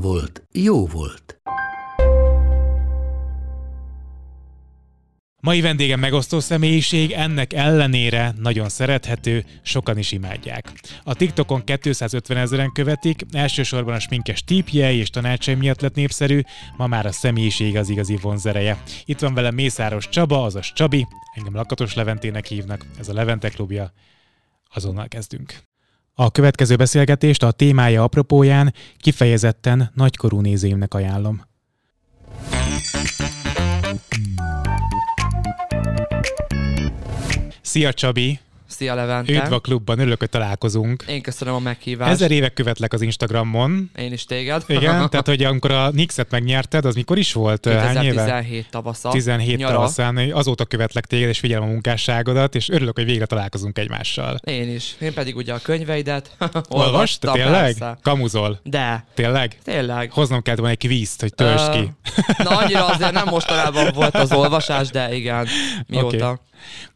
volt, jó volt. Mai vendégem megosztó személyiség, ennek ellenére nagyon szerethető, sokan is imádják. A TikTokon 250 ezeren követik, elsősorban a sminkes típjei és tanácsai miatt lett népszerű, ma már a személyiség az igazi vonzereje. Itt van velem Mészáros Csaba, azaz Csabi, engem Lakatos Leventének hívnak, ez a Levente klubja. Azonnal kezdünk. A következő beszélgetést a témája apropóján kifejezetten nagykorú nézőimnek ajánlom. Szia Csabi! Szia Levente! Üdv a klubban, örülök, hogy találkozunk. Én köszönöm a meghívást. Ezer évek követlek az Instagramon. Én is téged. Igen, tehát hogy amikor a Nixet megnyerted, az mikor is volt? 2017 tavasza. 17 nyara. tavaszán, azóta követlek téged, és figyelem a munkásságodat, és örülök, hogy végre találkozunk egymással. Én is. Én pedig ugye a könyveidet Olvast? olvastam, Tényleg? persze. Kamuzol. De, Tényleg? tényleg. Hoznom kellett volna egy kvízt, hogy töltsd ki. Na annyira azért nem mostanában volt az olvasás, de igen, mióta. Oké.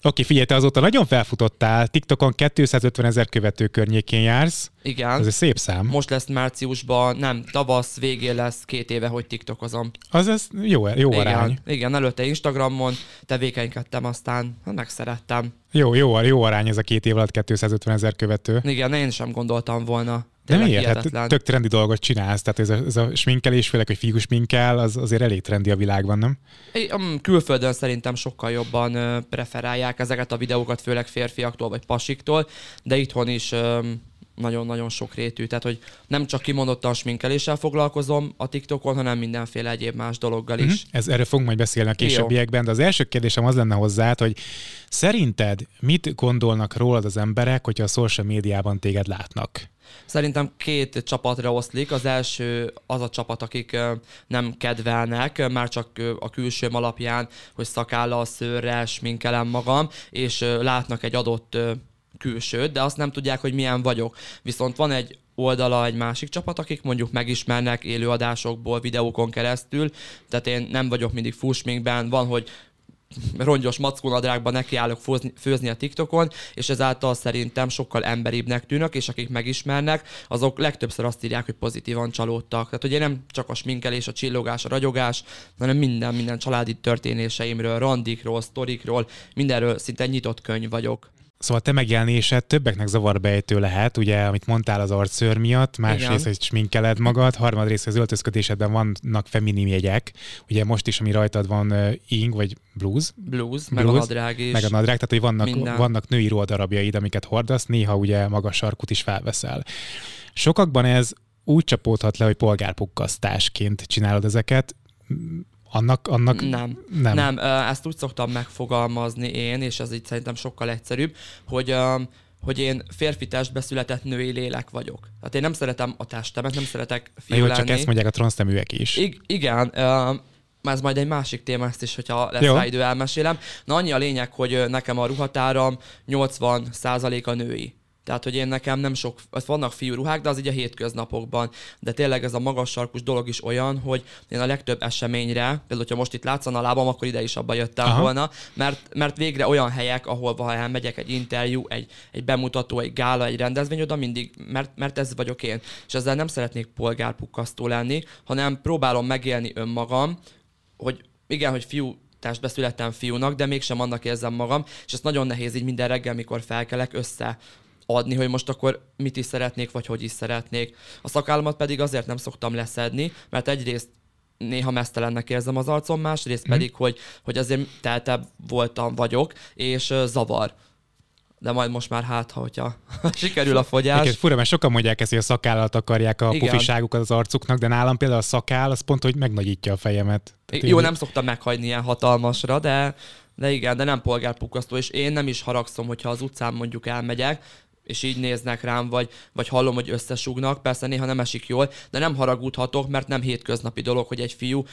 Oké, figyelj, te azóta nagyon felfutottál, TikTokon 250 ezer követő környékén jársz. Igen. Ez egy szép szám. Most lesz márciusban, nem, tavasz végén lesz két éve, hogy TikTokozom. Az ez jó, jó arány. Igen, igen, előtte Instagramon tevékenykedtem, aztán megszerettem. Jó, jó, jó arány ez a két év alatt 250 ezer követő. Igen, én sem gondoltam volna. De miért? Hát tök trendi dolgot csinálsz, tehát ez a, ez a sminkelés, főleg, hogy fiú sminkel, az azért elég trendi a világban, nem? É, Külföldön szerintem sokkal jobban preferálják ezeket a videókat, főleg férfiaktól vagy pasiktól, de itthon is nagyon-nagyon sok rétű. Tehát, hogy nem csak kimondottan sminkeléssel foglalkozom a TikTokon, hanem mindenféle egyéb más dologgal is. Mhm. Ez, erről fogunk majd beszélni a későbbiekben, de az első kérdésem az lenne hozzád, hogy szerinted mit gondolnak rólad az emberek, hogyha a social médiában téged látnak? Szerintem két csapatra oszlik. Az első az a csapat, akik nem kedvelnek, már csak a külsőm alapján, hogy szakállal, szőrrel, sminkelem magam, és látnak egy adott külsőt, de azt nem tudják, hogy milyen vagyok. Viszont van egy oldala egy másik csapat, akik mondjuk megismernek élőadásokból, videókon keresztül, tehát én nem vagyok mindig fullsminkben, van, hogy rongyos mackónadrágban nekiállok főzni, főzni a TikTokon, és ezáltal szerintem sokkal emberibbnek tűnök, és akik megismernek, azok legtöbbször azt írják, hogy pozitívan csalódtak. Tehát ugye nem csak a sminkelés, a csillogás, a ragyogás, hanem minden, minden családi történéseimről, randikról, sztorikról, mindenről szinte nyitott könyv vagyok. Szóval te megjelenésed többeknek zavarbejtő lehet, ugye, amit mondtál az arcszőr miatt, másrészt, hogy sminkeled magad, harmadrészt az öltözködésedben vannak feminim jegyek, ugye most is, ami rajtad van uh, ing, vagy blues, Blues, meg a Blues, nadrág is. meg a nadrág, tehát hogy vannak, minden. vannak női ruhadarabjaid, amiket hordasz, néha ugye magas sarkut is felveszel. Sokakban ez úgy csapódhat le, hogy polgárpukkasztásként csinálod ezeket, annak, annak Nem. nem. Nem, ezt úgy szoktam megfogalmazni én, és ez így szerintem sokkal egyszerűbb, hogy hogy én férfi testbe született női lélek vagyok. Tehát én nem szeretem a testemet, nem szeretek fiú lenni. csak ezt mondják a transzneműek is. I- igen, ez majd egy másik téma, ezt is, hogyha lesz Jó. rá idő, elmesélem. Na annyi a lényeg, hogy nekem a ruhatáram 80% a női. Tehát, hogy én nekem nem sok, az vannak fiú ruhák, de az így a hétköznapokban. De tényleg ez a magas sarkus dolog is olyan, hogy én a legtöbb eseményre, például, hogyha most itt látszana a lábam, akkor ide is abba jöttem Aha. Volna, mert, mert végre olyan helyek, ahol ha elmegyek, egy interjú, egy, egy bemutató, egy gála, egy rendezvény, oda mindig, mert, mert ez vagyok én. És ezzel nem szeretnék polgárpukkasztó lenni, hanem próbálom megélni önmagam, hogy igen, hogy fiú testbe születtem fiúnak, de mégsem annak érzem magam, és ez nagyon nehéz így minden reggel, mikor felkelek, össze adni, hogy most akkor mit is szeretnék, vagy hogy is szeretnék. A szakállamat pedig azért nem szoktam leszedni, mert egyrészt néha mesztelennek érzem az arcom, másrészt Mhm. pedig, hogy, hogy azért teltebb voltam, vagyok, és zavar. De majd most már hát, ha hogyha sikerül a fogyás. Egyébként fura, mert sokan mondják ezt, hogy a szakállat akarják a Igen. pufiságukat az arcuknak, de nálam például a szakál, az pont, hogy megnagyítja a fejemet. Tehát Jó, én- nem szoktam meghagyni ilyen hatalmasra, de, de igen, de nem polgárpukkasztó, és én nem is haragszom, hogyha az utcán mondjuk elmegyek, és így néznek rám, vagy, vagy hallom, hogy összesugnak, persze néha nem esik jól, de nem haragudhatok, mert nem hétköznapi dolog, hogy egy fiú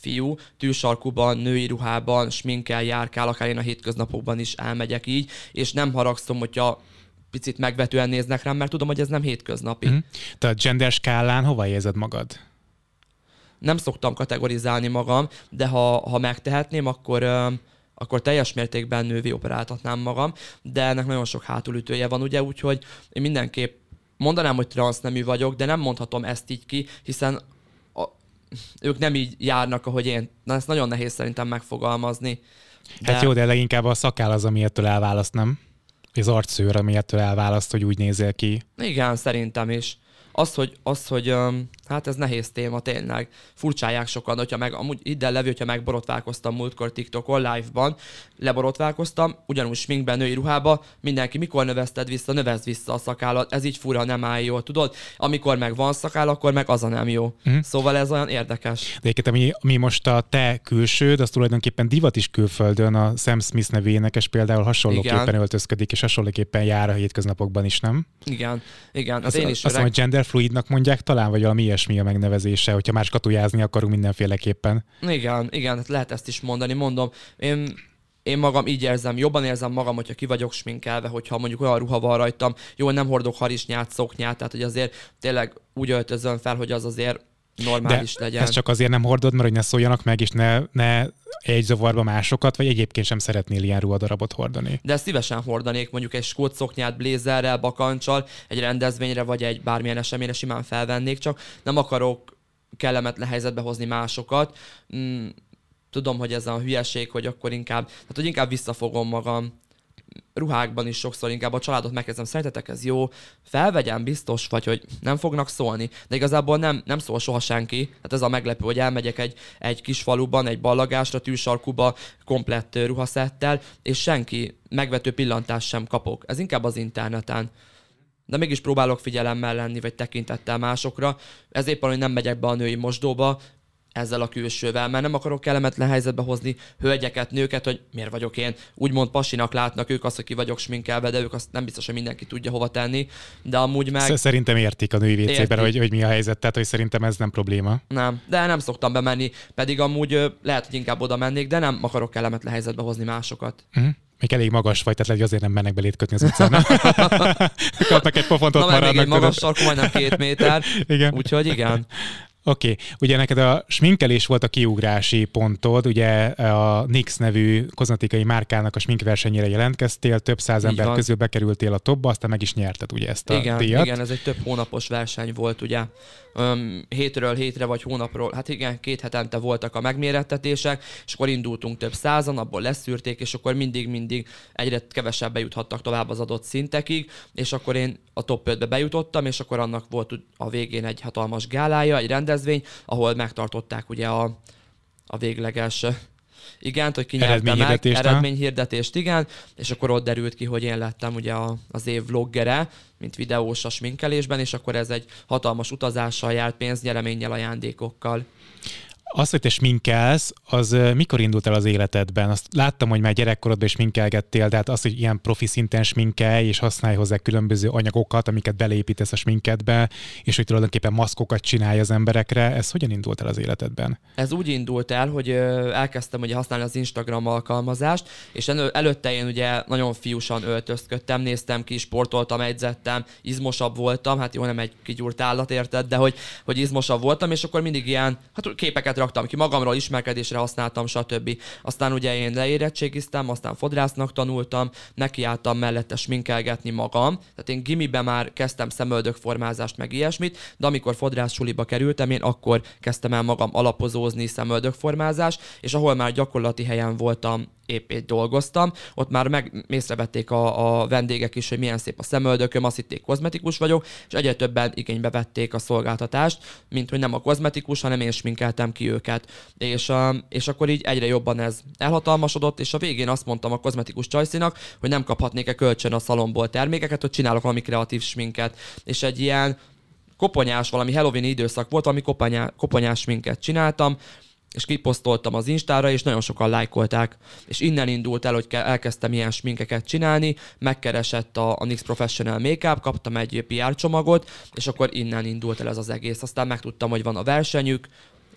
fiú tűsarkuban, női ruhában, sminkel, járkál, akár én a hétköznapokban is elmegyek így, és nem haragszom, hogyha picit megvetően néznek rám, mert tudom, hogy ez nem hétköznapi. Mm. Te a gender skálán hova érzed magad? Nem szoktam kategorizálni magam, de ha, ha megtehetném, akkor akkor teljes mértékben nővi operáltatnám magam, de ennek nagyon sok hátulütője van, ugye, úgyhogy én mindenképp mondanám, hogy transznemű vagyok, de nem mondhatom ezt így ki, hiszen a, ők nem így járnak, ahogy én. Na, ezt nagyon nehéz szerintem megfogalmazni. De... Hát jó, de leginkább a szakáll az, ami ettől elválaszt, nem? Az arcszőr, ami ettől elválaszt, hogy úgy nézel ki. Igen, szerintem is. Az, hogy, az, hogy Hát ez nehéz téma tényleg. Furcsálják sokan, hogyha meg, amúgy ide levő, hogyha megborotválkoztam múltkor TikTokon, live-ban, leborotválkoztam, ugyanúgy sminkben, női ruhába, mindenki, mikor növeszted vissza, növesz vissza a szakállat, ez így fura, nem áll jól, tudod? Amikor meg van szakáll, akkor meg az a nem jó. Uh-huh. Szóval ez olyan érdekes. De egyébként, ami, ami most a te külsőd, az tulajdonképpen divat is külföldön, a Sam Smith nevű énekes például hasonlóképpen igen. öltözködik, és hasonlóképpen jár a hétköznapokban is, nem? Igen, igen. Az, az én is azt mondom, hogy genderfluidnak mondják talán, vagy valami ilyesmi a megnevezése, hogyha más katujázni akarunk mindenféleképpen. Igen, igen, lehet ezt is mondani. Mondom, én én magam így érzem, jobban érzem magam, hogyha ki vagyok sminkelve, hogyha mondjuk olyan ruha van rajtam, jó, nem hordok harisnyát, szoknyát, tehát hogy azért tényleg úgy öltözöm fel, hogy az azért normális De legyen. ezt csak azért nem hordod, mert hogy ne szóljanak meg, és ne, ne egy zavarba másokat, vagy egyébként sem szeretnél ilyen ruhadarabot hordani. De szívesen hordanék, mondjuk egy skót szoknyát, blézerrel, bakancsal, egy rendezvényre, vagy egy bármilyen eseményre simán felvennék, csak nem akarok kellemetlen helyzetbe hozni másokat. Mm, tudom, hogy ez a hülyeség, hogy akkor inkább, tehát hogy inkább visszafogom magam ruhákban is sokszor inkább a családot megkezdem, szerintetek ez jó, felvegyem biztos, vagy hogy nem fognak szólni, de igazából nem, nem szól soha senki, hát ez a meglepő, hogy elmegyek egy, egy kis faluban, egy ballagásra, tűsarkuba, komplett ruhaszettel, és senki megvető pillantást sem kapok. Ez inkább az interneten de mégis próbálok figyelemmel lenni, vagy tekintettel másokra. Ez éppen, hogy nem megyek be a női mosdóba, ezzel a külsővel, mert nem akarok kellemetlen helyzetbe hozni hölgyeket, nőket, hogy miért vagyok én. Úgymond pasinak látnak ők azt, hogy ki vagyok sminkelve, de ők azt nem biztos, hogy mindenki tudja hova tenni. De amúgy meg... Szerintem értik a női WC-ben, hogy, hogy mi a helyzet, tehát hogy szerintem ez nem probléma. Nem, de nem szoktam bemenni, pedig amúgy lehet, hogy inkább oda mennék, de nem akarok kellemetlen helyzetbe hozni másokat. Uh-huh. Még elég magas vagy, tehát azért nem mennek belét kötni az utcán. Kapnak egy pofontot Na, maradnak. egy magas sarkú, majdnem két méter. igen. Úgyhogy igen. Oké, okay. ugye neked a sminkelés volt a kiugrási pontod, ugye a NYX nevű kozmetikai márkának a sminkversenyére jelentkeztél, több száz Így ember van. közül bekerültél a topba, aztán meg is nyerted ugye ezt a igen, díjat. Igen, ez egy több hónapos verseny volt, ugye um, hétről hétre vagy hónapról, hát igen, két hetente voltak a megmérettetések, és akkor indultunk több százan, abból leszűrték, és akkor mindig-mindig egyre kevesebb bejuthattak tovább az adott szintekig, és akkor én a top 5-be bejutottam, és akkor annak volt a végén egy hatalmas gálája, egy rendezvény, ahol megtartották ugye a, a végleges igen, hogy ki meg, eredményhirdetést, igen, és akkor ott derült ki, hogy én lettem ugye a, az év vloggere, mint videós a sminkelésben, és akkor ez egy hatalmas utazással járt pénznyereménnyel, ajándékokkal. Az, hogy te sminkelsz, az mikor indult el az életedben? Azt láttam, hogy már gyerekkorodban is minkelgettél, de hát az, hogy ilyen profi szinten sminkelj, és használj hozzá különböző anyagokat, amiket beleépítesz a sminkedbe, és hogy tulajdonképpen maszkokat csinálj az emberekre, ez hogyan indult el az életedben? Ez úgy indult el, hogy elkezdtem ugye használni az Instagram alkalmazást, és előtte én ugye nagyon fiúsan öltözködtem, néztem ki, sportoltam, edzettem, izmosabb voltam, hát jó, nem egy kigyúrt állat érted, de hogy, hogy izmosabb voltam, és akkor mindig ilyen, hát képeket raktam ki magamról, ismerkedésre használtam, stb. Aztán ugye én leérettségiztem, aztán fodrásznak tanultam, nekiálltam mellette sminkelgetni magam. Tehát én gimiben már kezdtem szemöldökformázást, meg ilyesmit, de amikor fodrász suliba kerültem, én akkor kezdtem el magam alapozózni szemöldökformázás, és ahol már gyakorlati helyen voltam épp egy dolgoztam, ott már meg észrevették a, a vendégek is, hogy milyen szép a szemöldököm, azt hitték kozmetikus vagyok, és egyre többen igénybe vették a szolgáltatást, mint hogy nem a kozmetikus, hanem én sminkeltem ki őket. És, és akkor így egyre jobban ez elhatalmasodott, és a végén azt mondtam a kozmetikus csajszinak, hogy nem kaphatnék-e kölcsön a szalomból termékeket, hogy csinálok valami kreatív sminket. És egy ilyen koponyás, valami Halloween időszak volt, ami koponyá, koponyás sminket csináltam, és kiposztoltam az Instára, és nagyon sokan lájkolták. És innen indult el, hogy elkezdtem ilyen sminkeket csinálni, megkeresett a, a NYX Professional Makeup, kaptam egy PR csomagot, és akkor innen indult el ez az egész. Aztán megtudtam, hogy van a versenyük,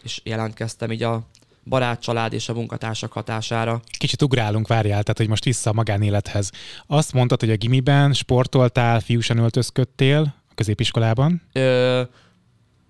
és jelentkeztem így a barát, család és a munkatársak hatására. Kicsit ugrálunk, várjál, tehát hogy most vissza a magánélethez. Azt mondtad, hogy a gimiben sportoltál, fiúsan öltözködtél a középiskolában? Ö,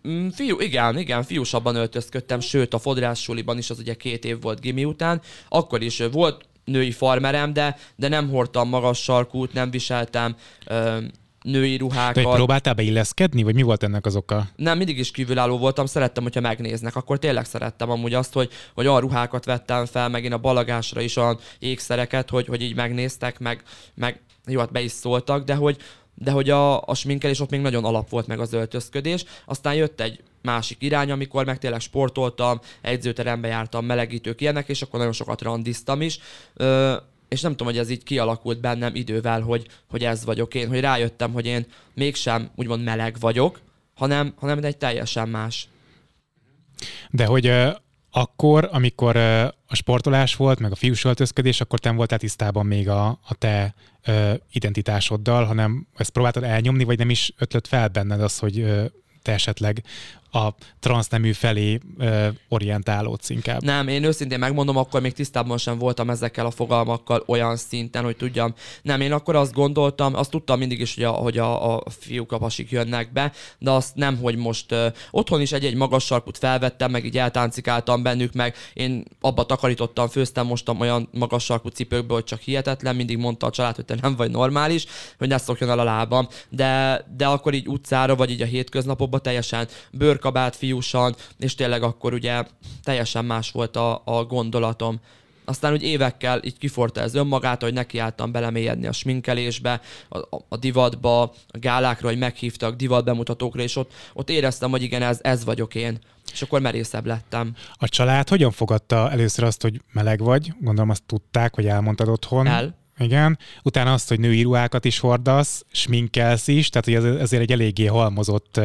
mm, Fiú, igen, igen, fiúsabban öltözködtem, sőt a fodrász suliban is, az ugye két év volt gimi után, akkor is volt női farmerem, de, de nem hordtam magas sarkút, nem viseltem ö, női ruhákat. Te próbáltál beilleszkedni, vagy mi volt ennek az oka? Nem, mindig is kívülálló voltam, szerettem, hogyha megnéznek. Akkor tényleg szerettem amúgy azt, hogy, hogy olyan ruhákat vettem fel, meg én a balagásra is olyan ékszereket, hogy, hogy így megnéztek, meg, meg jó, hát be is szóltak, de hogy, de hogy a, a sminkelés ott még nagyon alap volt meg az öltözködés. Aztán jött egy másik irány, amikor meg tényleg sportoltam, egyzőterembe jártam, melegítők ilyenek, és akkor nagyon sokat randiztam is. Ö, és nem tudom, hogy ez így kialakult bennem idővel, hogy, hogy ez vagyok én, hogy rájöttem, hogy én mégsem úgymond meleg vagyok, hanem, hanem egy teljesen más. De hogy uh, akkor, amikor uh, a sportolás volt, meg a fiús öltözködés, akkor te voltál tisztában még a, a te uh, identitásoddal, hanem ezt próbáltad elnyomni, vagy nem is ötlött fel benned az, hogy te esetleg a transznemű felé ö, orientálódsz inkább. Nem, én őszintén megmondom, akkor még tisztában sem voltam ezekkel a fogalmakkal olyan szinten, hogy tudjam. Nem, én akkor azt gondoltam, azt tudtam mindig is, hogy a, hogy a, a fiúk, a pasik jönnek be, de azt nem, hogy most ö, otthon is egy-egy magas sarkut felvettem, meg így eltáncikáltam bennük, meg én abba takarítottam, főztem, mostam olyan magas sarkú cipőkből, hogy csak hihetetlen, mindig mondta a család, hogy te nem vagy normális, hogy ne szokjon el a lábam, de, de akkor így utcára, vagy így a hétköznapokban teljesen bőr bőrkabát fiúsan, és tényleg akkor ugye teljesen más volt a, a gondolatom. Aztán úgy évekkel így kiforta ez önmagát, hogy nekiálltam belemélyedni a sminkelésbe, a, a, a divatba, a gálákra, hogy meghívtak divatbemutatókra, és ott, ott éreztem, hogy igen, ez, ez vagyok én. És akkor merészebb lettem. A család hogyan fogadta először azt, hogy meleg vagy? Gondolom azt tudták, vagy elmondtad otthon. El. Igen. Utána azt, hogy női ruhákat is hordasz, sminkelsz is, tehát hogy ez, ezért egy eléggé halmozott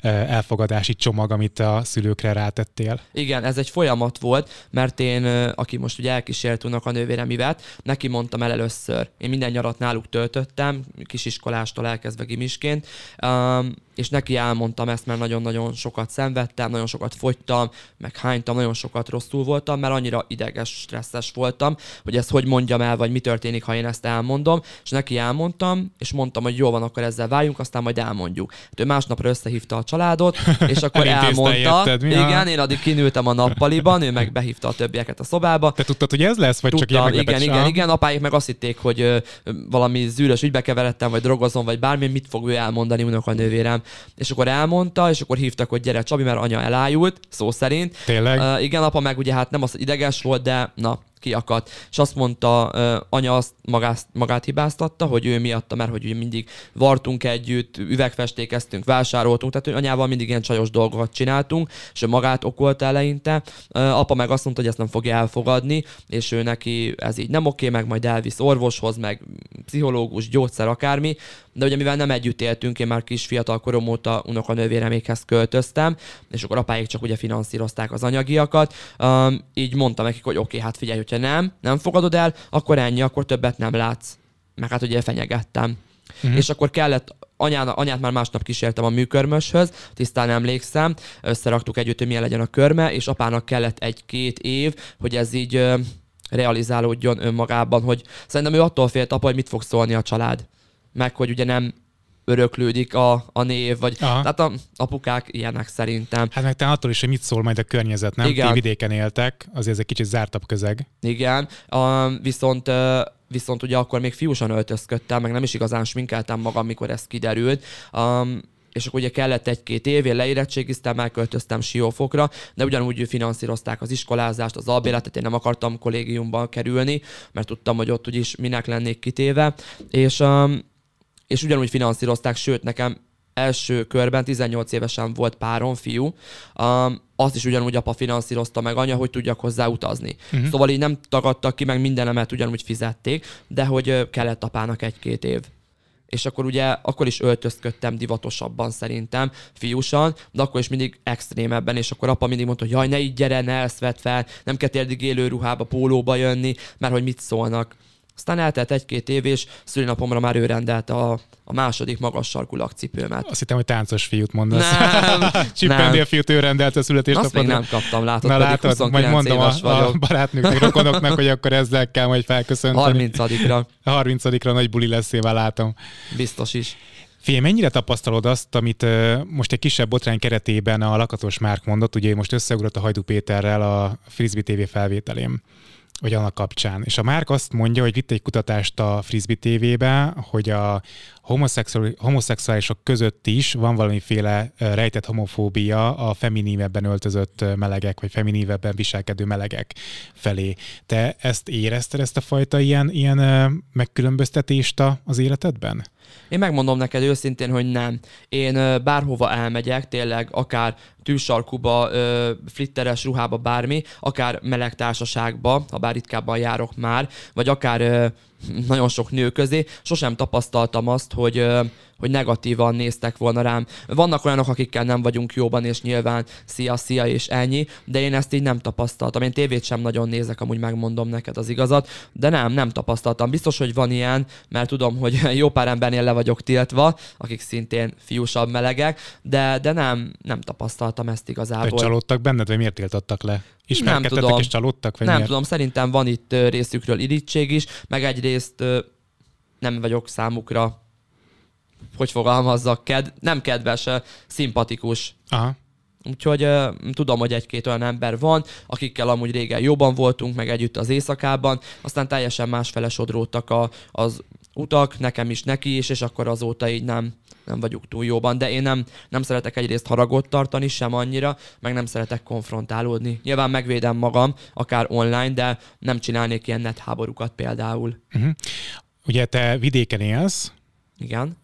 elfogadási csomag, amit a szülőkre rátettél. Igen, ez egy folyamat volt, mert én, aki most ugye elkísért a nővéremivet, neki mondtam el először. Én minden nyarat náluk töltöttem, kisiskolástól elkezdve gimisként, um, és neki elmondtam ezt, mert nagyon-nagyon sokat szenvedtem, nagyon sokat fogytam, meg hánytam, nagyon sokat rosszul voltam, mert annyira ideges, stresszes voltam, hogy ezt hogy mondjam el, vagy mi történik, ha én ezt elmondom, és neki elmondtam, és mondtam, hogy jó van, akkor ezzel váljunk, aztán majd elmondjuk. Hát ő másnapra összehívta a családot, és akkor elmondta. Érted, igen, én addig kinültem a nappaliban, ő meg behívta a többieket a szobába. Te tudtad, hogy ez lesz, vagy Tudtam, csak ilyen igen, igen, igen, apáik meg azt hitték, hogy ö, valami zűrös ügybe keveredtem, vagy drogozom, vagy bármi, mit fog ő elmondani nővérem. És akkor elmondta, és akkor hívtak, hogy gyere Csabi, mert anya elájult, szó szerint. Tényleg? Uh, igen, apa meg ugye hát nem az, ideges volt, de na, kiakadt, és azt mondta, anya azt magát, magát hibáztatta, hogy ő miatta, mert hogy ugye mindig vartunk együtt, üvegfestékeztünk, vásároltunk, tehát hogy anyával mindig ilyen csajos dolgokat csináltunk, és ő magát okolta eleinte. Apa meg azt mondta, hogy ezt nem fogja elfogadni, és ő neki ez így nem oké, meg majd elvisz orvoshoz, meg pszichológus, gyógyszer, akármi, de ugye mivel nem együtt éltünk, én már kis fiatal korom óta unokanővéremékhez költöztem, és akkor apáik csak ugye finanszírozták az anyagiakat, így mondtam nekik, hogy oké, hát figyelj, hogyha nem, nem fogadod el, akkor ennyi, akkor többet nem látsz. Meg hát ugye fenyegettem. Uh-huh. És akkor kellett, anyán, anyát már másnap kísértem a műkörmöshöz, tisztán emlékszem, összeraktuk együtt, hogy milyen legyen a körme, és apának kellett egy-két év, hogy ez így ö, realizálódjon önmagában, hogy szerintem ő attól félt apa, hogy mit fog szólni a család. Meg hogy ugye nem öröklődik a, a név, vagy Aha. tehát a apukák ilyenek szerintem. Hát meg te attól is, hogy mit szól majd a környezet, nem? Igen. Ti vidéken éltek, azért ez egy kicsit zártabb közeg. Igen, uh, viszont uh, viszont ugye akkor még fiúsan öltözködtem, meg nem is igazán sminkeltem magam, mikor ez kiderült. Um, és akkor ugye kellett egy-két év, én leérettségiztem, elköltöztem siófokra, de ugyanúgy finanszírozták az iskolázást, az albéletet, én nem akartam kollégiumban kerülni, mert tudtam, hogy ott úgyis minek lennék kitéve, és um, és ugyanúgy finanszírozták, sőt, nekem első körben 18 évesen volt párom, fiú, um, azt is ugyanúgy apa finanszírozta meg anya, hogy tudjak hozzá utazni. Uh-huh. Szóval így nem tagadtak ki, meg mindenemet ugyanúgy fizették, de hogy kellett apának egy-két év. és akkor ugye akkor is öltözködtem divatosabban szerintem, fiúsan, de akkor is mindig extrémebben, és akkor apa mindig mondta, hogy jaj, ne így gyere, ne ezt vedd fel, nem kell térdig élő ruhába, pólóba jönni, mert hogy mit szólnak. Aztán eltelt egy-két év, és szülinapomra már ő rendelte a, a második magas sarkú lakcipőmet. Azt hittem, hogy táncos fiút mondasz. Nem, Csippendél nem. fiút ő rendelte a Azt még születésnapodra. nem kaptam, látod, Na pedig látod, 29 majd mondom a, éves a vagyok. barátnőknek, rokonoknak, hogy akkor ezzel kell majd felköszönteni. 30-ra, A 30 nagy buli lesz, én már látom. biztos is. Figyelj, mennyire tapasztalod azt, amit most egy kisebb botrány keretében a Lakatos Márk mondott, ugye most összeugrott a Hajdú Péterrel a Frisbee TV felvételén, vagy annak kapcsán. És a Márk azt mondja, hogy vitt egy kutatást a Frisbee TV-be, hogy a homoszexuális, homoszexuálisok között is van valamiféle rejtett homofóbia a feminívebben öltözött melegek, vagy feminívebben viselkedő melegek felé. Te ezt érezted, ezt a fajta ilyen, ilyen megkülönböztetést az életedben? Én megmondom neked őszintén, hogy nem. Én bárhova elmegyek, tényleg akár tűsarkuba, flitteres ruhába, bármi, akár meleg társaságba, ha bár ritkábban járok már, vagy akár nagyon sok nő közé, sosem tapasztaltam azt, hogy, hogy negatívan néztek volna rám. Vannak olyanok, akikkel nem vagyunk jóban, és nyilván szia, szia, és ennyi, de én ezt így nem tapasztaltam. Én tévét sem nagyon nézek, amúgy megmondom neked az igazat, de nem, nem tapasztaltam. Biztos, hogy van ilyen, mert tudom, hogy jó pár embernél le vagyok tiltva, akik szintén fiúsabb melegek, de, de nem, nem tapasztaltam ezt igazából. csalódtak benned, vagy miért tiltottak le? Ismerkedtetek tudom. és csalódtak? Vagy Nem miért? tudom, szerintem van itt részükről irítség is, meg egyrészt nem vagyok számukra, hogy fogalmazzak, ked, nem kedves, szimpatikus. Aha. Úgyhogy tudom, hogy egy-két olyan ember van, akikkel amúgy régen jobban voltunk, meg együtt az éjszakában, aztán teljesen másfele sodródtak a, az utak, nekem is, neki is, és akkor azóta így nem, nem vagyunk túl jóban. De én nem, nem szeretek egyrészt haragot tartani, sem annyira, meg nem szeretek konfrontálódni. Nyilván megvédem magam, akár online, de nem csinálnék ilyen netháborúkat például. Uh-huh. Ugye te vidéken élsz, Igen.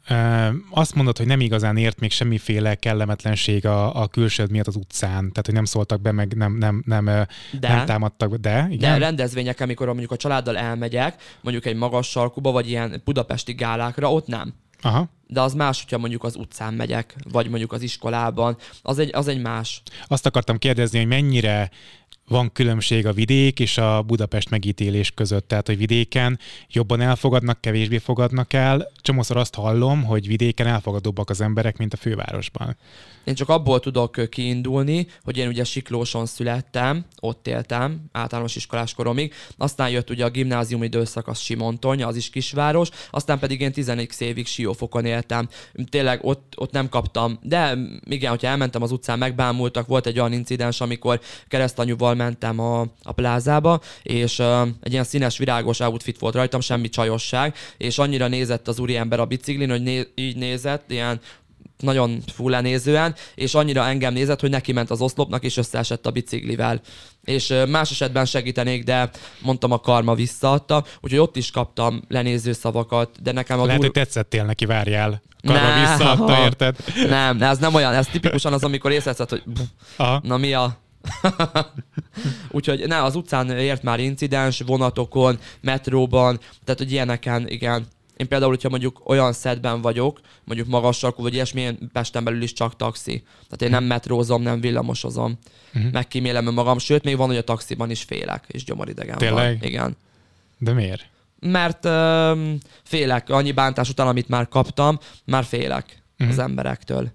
Azt mondod, hogy nem igazán ért még semmiféle kellemetlenség a, a külsőd miatt az utcán, tehát hogy nem szóltak be, meg nem, nem, nem, De. nem támadtak be, de De igen? rendezvények, amikor mondjuk a családdal elmegyek, mondjuk egy magas sarkuba, vagy ilyen budapesti gálákra, ott nem. Aha. De az más, hogyha mondjuk az utcán megyek, vagy mondjuk az iskolában, az egy, az egy más. Azt akartam kérdezni, hogy mennyire van különbség a vidék és a Budapest megítélés között. Tehát, hogy vidéken jobban elfogadnak, kevésbé fogadnak el. Csomószor azt hallom, hogy vidéken elfogadóbbak az emberek, mint a fővárosban. Én csak abból tudok kiindulni, hogy én ugye Siklóson születtem, ott éltem, általános iskolás koromig, aztán jött ugye a gimnáziumi időszak, az Simontonya, az is kisváros, aztán pedig én 11 évig Siófokon éltem. Tényleg ott, ott nem kaptam, de igen, hogyha elmentem az utcán, megbámultak, volt egy olyan incidens, amikor keresztanyúval mentem a, a plázába, és uh, egy ilyen színes, virágos outfit volt rajtam, semmi csajosság, és annyira nézett az úriember a biciklin, hogy né- így nézett, ilyen nagyon full lenézően, és annyira engem nézett, hogy neki ment az oszlopnak, és összeesett a biciklivel. És más esetben segítenék, de mondtam, a karma visszaadta, úgyhogy ott is kaptam lenéző szavakat, de nekem a Lehet, dur... hogy tetszettél neki, várjál. Karma Nem. visszaadta, érted? Nem, ez nem olyan, ez tipikusan az, amikor észreveszed, hogy Aha. na mi a... Úgyhogy ne, az utcán ért már incidens, vonatokon, metróban, tehát hogy ilyeneken, igen. Én például, hogyha mondjuk olyan szedben vagyok, mondjuk magas sarkú, vagy ilyesmi, én Pesten belül is csak taxi. Tehát én nem metrózom, nem villamosozom. Mhm. Megkímélem magam, sőt, még van, hogy a taxiban is félek, és gyomoridegen Tényleg? van. Igen. De miért? Mert öm, félek, annyi bántás után, amit már kaptam, már félek Mhm. az emberektől.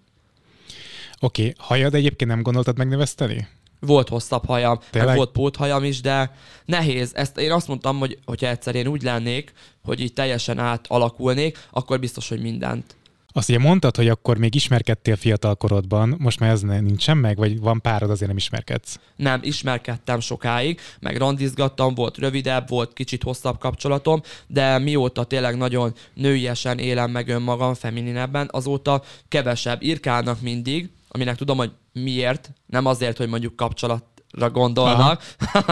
Oké, okay. hajad egyébként nem gondoltad megnöveszteni? Volt hosszabb hajam, Tényleg? meg volt póthajam is, de nehéz. Ezt én azt mondtam, hogy hogyha egyszer én úgy lennék, hogy így teljesen átalakulnék, akkor biztos, hogy mindent. Azt ugye mondtad, hogy akkor még ismerkedtél fiatal korodban, most már ez nincsen meg, vagy van párod, azért nem ismerkedsz? Nem, ismerkedtem sokáig, meg randizgattam, volt rövidebb, volt kicsit hosszabb kapcsolatom, de mióta tényleg nagyon nőiesen élem meg önmagam, femininebben, azóta kevesebb. Irkálnak mindig, aminek tudom, hogy miért, nem azért, hogy mondjuk kapcsolat gondolnak.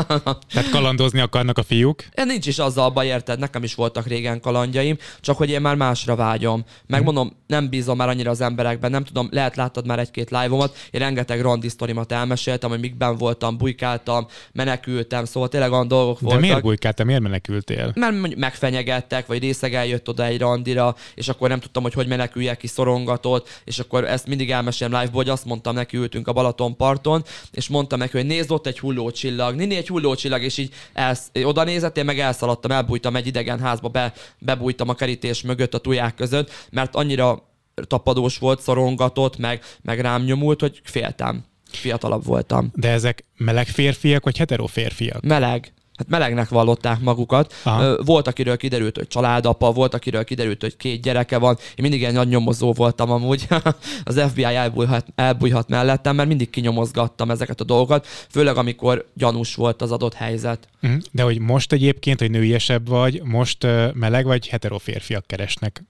Tehát kalandozni akarnak a fiúk. Én nincs is azzal baj, érted? Nekem is voltak régen kalandjaim, csak hogy én már másra vágyom. Megmondom, nem bízom már annyira az emberekben, nem tudom, lehet láttad már egy-két live-omat, én rengeteg randi sztorimat elmeséltem, hogy mikben voltam, bujkáltam, menekültem, szóval tényleg olyan dolgok De voltak. miért bujkáltál, miért menekültél? mert mondjuk megfenyegettek, vagy részeg eljött oda egy randira, és akkor nem tudtam, hogy hogy meneküljek ki, szorongatott, és akkor ezt mindig elmesélem live-ból, hogy azt mondtam neki, ültünk a Balatonparton, és mondtam neki, hogy nézd ott egy hullócsillag, Nini egy hullócsillag, és így elsz, oda nézett, én meg elszaladtam, elbújtam egy idegen házba, be, bebújtam a kerítés mögött a tuják között, mert annyira tapadós volt, szorongatott, meg, meg rám nyomult, hogy féltem. Fiatalabb voltam. De ezek meleg férfiak, vagy hetero férfiak? Meleg. Hát melegnek vallották magukat. Aha. Volt, akiről kiderült, hogy családapa, volt, akiről kiderült, hogy két gyereke van. Én mindig ilyen nagy nyomozó voltam amúgy. Az FBI elbújhat, elbújhat mellettem, mert mindig kinyomozgattam ezeket a dolgokat, főleg amikor gyanús volt az adott helyzet. Mhm. De hogy most egyébként, hogy nőiesebb vagy, most meleg vagy hetero férfiak keresnek.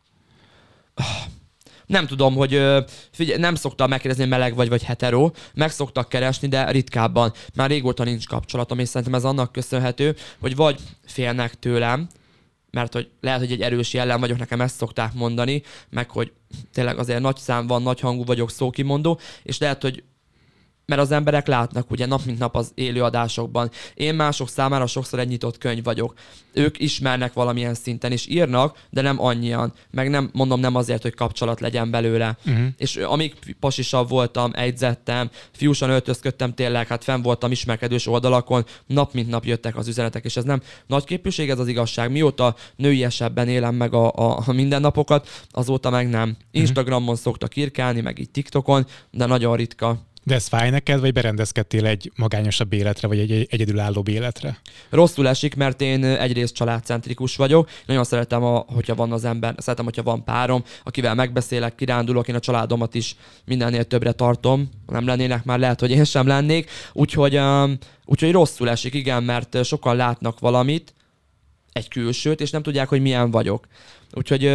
Nem tudom, hogy figyelj, nem szoktam megkérdezni, meleg vagy, vagy hetero, meg szoktak keresni, de ritkábban. Már régóta nincs kapcsolatom, és szerintem ez annak köszönhető, hogy vagy félnek tőlem, mert hogy lehet, hogy egy erős jellem vagyok, nekem ezt szokták mondani, meg hogy tényleg azért nagy szám van, nagy hangú vagyok, szókimondó, és lehet, hogy mert az emberek látnak ugye nap mint nap az élőadásokban. Én mások számára sokszor egy nyitott könyv vagyok. Ők ismernek valamilyen szinten, és írnak, de nem annyian. Meg nem, mondom nem azért, hogy kapcsolat legyen belőle. Uh-huh. És amíg pasisabb voltam, egyzettem, fiúsan öltözködtem tényleg, hát fenn voltam ismerkedős oldalakon, nap mint nap jöttek az üzenetek, és ez nem nagy képűség, ez az igazság. Mióta nőiesebben élem meg a, a, a mindennapokat, azóta meg nem. Instagramon szoktak írkálni, meg így TikTokon, de nagyon ritka. De ez fáj neked, vagy berendezkedtél egy magányosabb életre, vagy egy egy egyedülálló életre? rosszul esik, mert én egyrészt családcentrikus vagyok. Nagyon szeretem, a, hogyha van az ember, szeretem, hogyha van párom, akivel megbeszélek, kirándulok, én a családomat is mindennél többre tartom. Nem lennének már, lehet, hogy én sem lennék. Úgyhogy, um, úgyhogy rosszul esik, igen, mert sokan látnak valamit, egy külsőt, és nem tudják, hogy milyen vagyok. Úgyhogy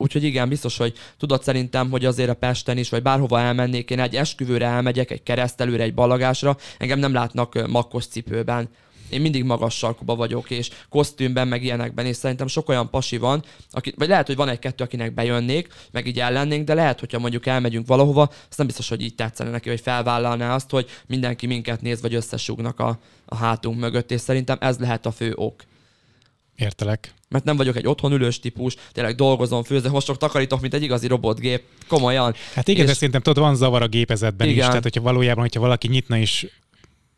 Úgyhogy igen, biztos, hogy tudod szerintem, hogy azért a Pesten is, vagy bárhova elmennék, én egy esküvőre elmegyek, egy keresztelőre, egy ballagásra, engem nem látnak makkos cipőben. Én mindig magas sarkuba vagyok, és kosztümben, meg ilyenekben, és szerintem sok olyan pasi van, aki, vagy lehet, hogy van egy-kettő, akinek bejönnék, meg így ellennénk, de lehet, hogyha mondjuk elmegyünk valahova, azt nem biztos, hogy így tetszene neki, hogy felvállalná azt, hogy mindenki minket néz, vagy összesúgnak a, a hátunk mögött, és szerintem ez lehet a fő ok Értelek. Mert nem vagyok egy otthonülős típus, tényleg dolgozom, főzök, most csak takarítok, mint egy igazi robotgép, komolyan. Hát igen, És- de szerintem tudod, van zavar a gépezetben is. Igen. Tehát, hogyha valójában, hogyha valaki nyitna is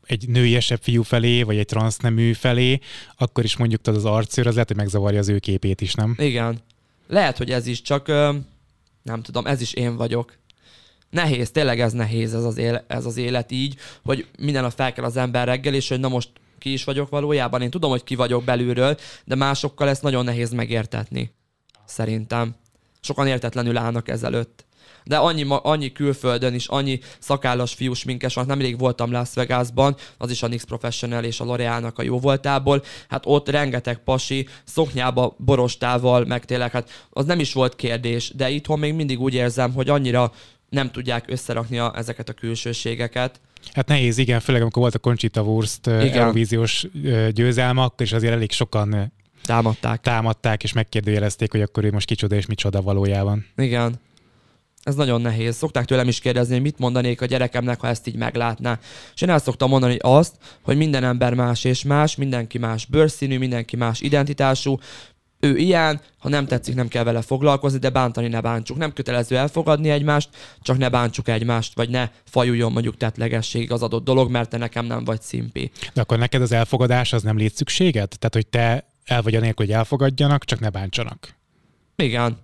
egy nőiesebb fiú felé, vagy egy transznemű felé, akkor is mondjuk tudod, az arcőr, az lehet, hogy megzavarja az ő képét is, nem? Igen. Lehet, hogy ez is, csak nem tudom, ez is én vagyok. Nehéz, tényleg ez nehéz ez az, éle, ez az élet így, hogy minden nap fel kell az ember reggel, és hogy na most ki is vagyok valójában. Én tudom, hogy ki vagyok belülről, de másokkal ezt nagyon nehéz megértetni. Szerintem. Sokan értetlenül állnak ezelőtt. De annyi, annyi külföldön is, annyi szakállas fiús minkes van, nemrég voltam Las Vegasban, az is a NYX Professional és a L'Orealnak a jó voltából, hát ott rengeteg pasi, szoknyába, borostával, meg tényleg, hát az nem is volt kérdés, de itthon még mindig úgy érzem, hogy annyira nem tudják összerakni a, ezeket a külsőségeket. Hát nehéz, igen, főleg amikor volt a Conchita Wurst. Eurovíziós győzelme, akkor is azért elég sokan Támadták. támadták és megkérdőjelezték, hogy akkor ő most kicsoda és micsoda valójában. Igen. Ez nagyon nehéz. Szokták tőlem is kérdezni, hogy mit mondanék a gyerekemnek, ha ezt így meglátná. És én el szoktam mondani azt, hogy minden ember más és más, mindenki más bőrszínű, mindenki más identitású, ő ilyen, ha nem tetszik, nem kell vele foglalkozni, de bántani ne bántsuk. Nem kötelező elfogadni egymást, csak ne bántsuk egymást, vagy ne fajuljon mondjuk tettlegesség az adott dolog, mert te nekem nem vagy szimpi. De akkor neked az elfogadás az nem létszükséged? Tehát, hogy te el vagy anélkül, hogy elfogadjanak, csak ne bántsanak. Igen.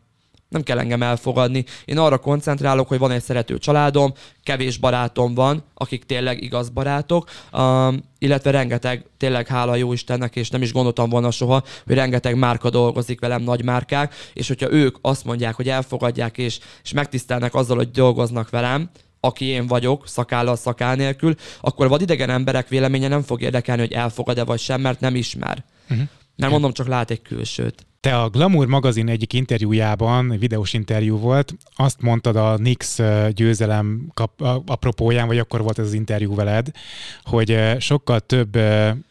Nem kell engem elfogadni. Én arra koncentrálok, hogy van egy szerető családom, kevés barátom van, akik tényleg igaz barátok, um, illetve rengeteg, tényleg hála jó Istennek, és nem is gondoltam volna soha, hogy rengeteg márka dolgozik velem, nagy márkák, és hogyha ők azt mondják, hogy elfogadják, és, és megtisztelnek azzal, hogy dolgoznak velem, aki én vagyok, szakállal, szakál nélkül, akkor vadidegen emberek véleménye nem fog érdekelni, hogy elfogad-e vagy sem, mert nem ismer. Uh-huh. Mert mondom, csak lát egy külsőt. Te a Glamour magazin egyik interjújában, videós interjú volt, azt mondtad a Nix győzelem kap, apropóján, vagy akkor volt ez az interjú veled, hogy sokkal több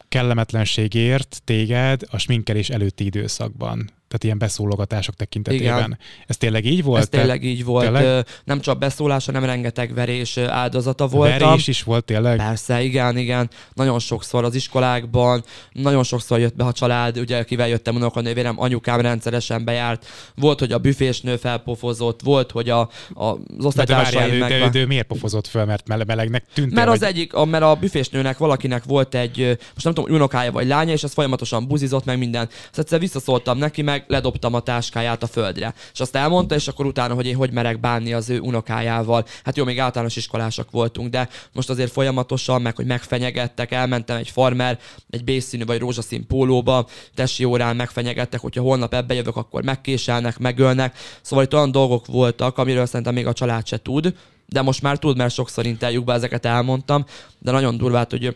kellemetlenségért téged a sminkelés előtti időszakban tehát ilyen beszólogatások tekintetében. Igen. Ez tényleg így volt? Ez tényleg így volt. Tényleg? Nem csak beszólás, hanem rengeteg verés áldozata voltam. Verés is volt tényleg? Persze, igen, igen. Nagyon sokszor az iskolákban, nagyon sokszor jött be a család, ugye kivel jöttem unokanővérem, anyukám rendszeresen bejárt. Volt, hogy a büfésnő felpofozott, volt, hogy a, a, az osztálytársaim de, meg... De, de, miért pofozott fel, mert melegnek tűnt? Mert az vagy... egyik, a, mert a büfésnőnek valakinek volt egy, most nem tudom, unokája vagy lánya, és az folyamatosan buzizott meg minden. Szóval egyszer visszaszóltam neki, meg ledobtam a táskáját a földre. És azt elmondta, és akkor utána, hogy én hogy merek bánni az ő unokájával. Hát jó, még általános iskolások voltunk, de most azért folyamatosan, meg hogy megfenyegettek, elmentem egy farmer, egy bészínű vagy rózsaszín pólóba, tesi órán megfenyegettek, hogyha holnap ebbe jövök, akkor megkéselnek, megölnek. Szóval itt olyan dolgok voltak, amiről szerintem még a család se tud, de most már tud, mert sokszor interjúkban ezeket elmondtam, de nagyon durvát, hogy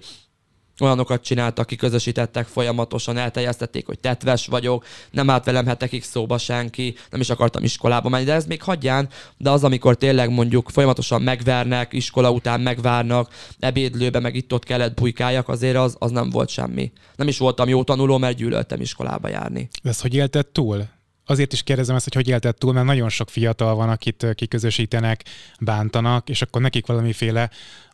olyanokat csináltak, akik közösítettek folyamatosan, elteljesztették, hogy tetves vagyok, nem állt velem hetekig szóba senki, nem is akartam iskolába menni, de ez még hagyján, de az, amikor tényleg mondjuk folyamatosan megvernek, iskola után megvárnak, ebédlőbe meg itt-ott kellett bujkáljak, azért az, az nem volt semmi. Nem is voltam jó tanuló, mert gyűlöltem iskolába járni. Ezt hogy élted túl? azért is kérdezem ezt, hogy hogy élted túl, mert nagyon sok fiatal van, akit kiközösítenek, bántanak, és akkor nekik valamiféle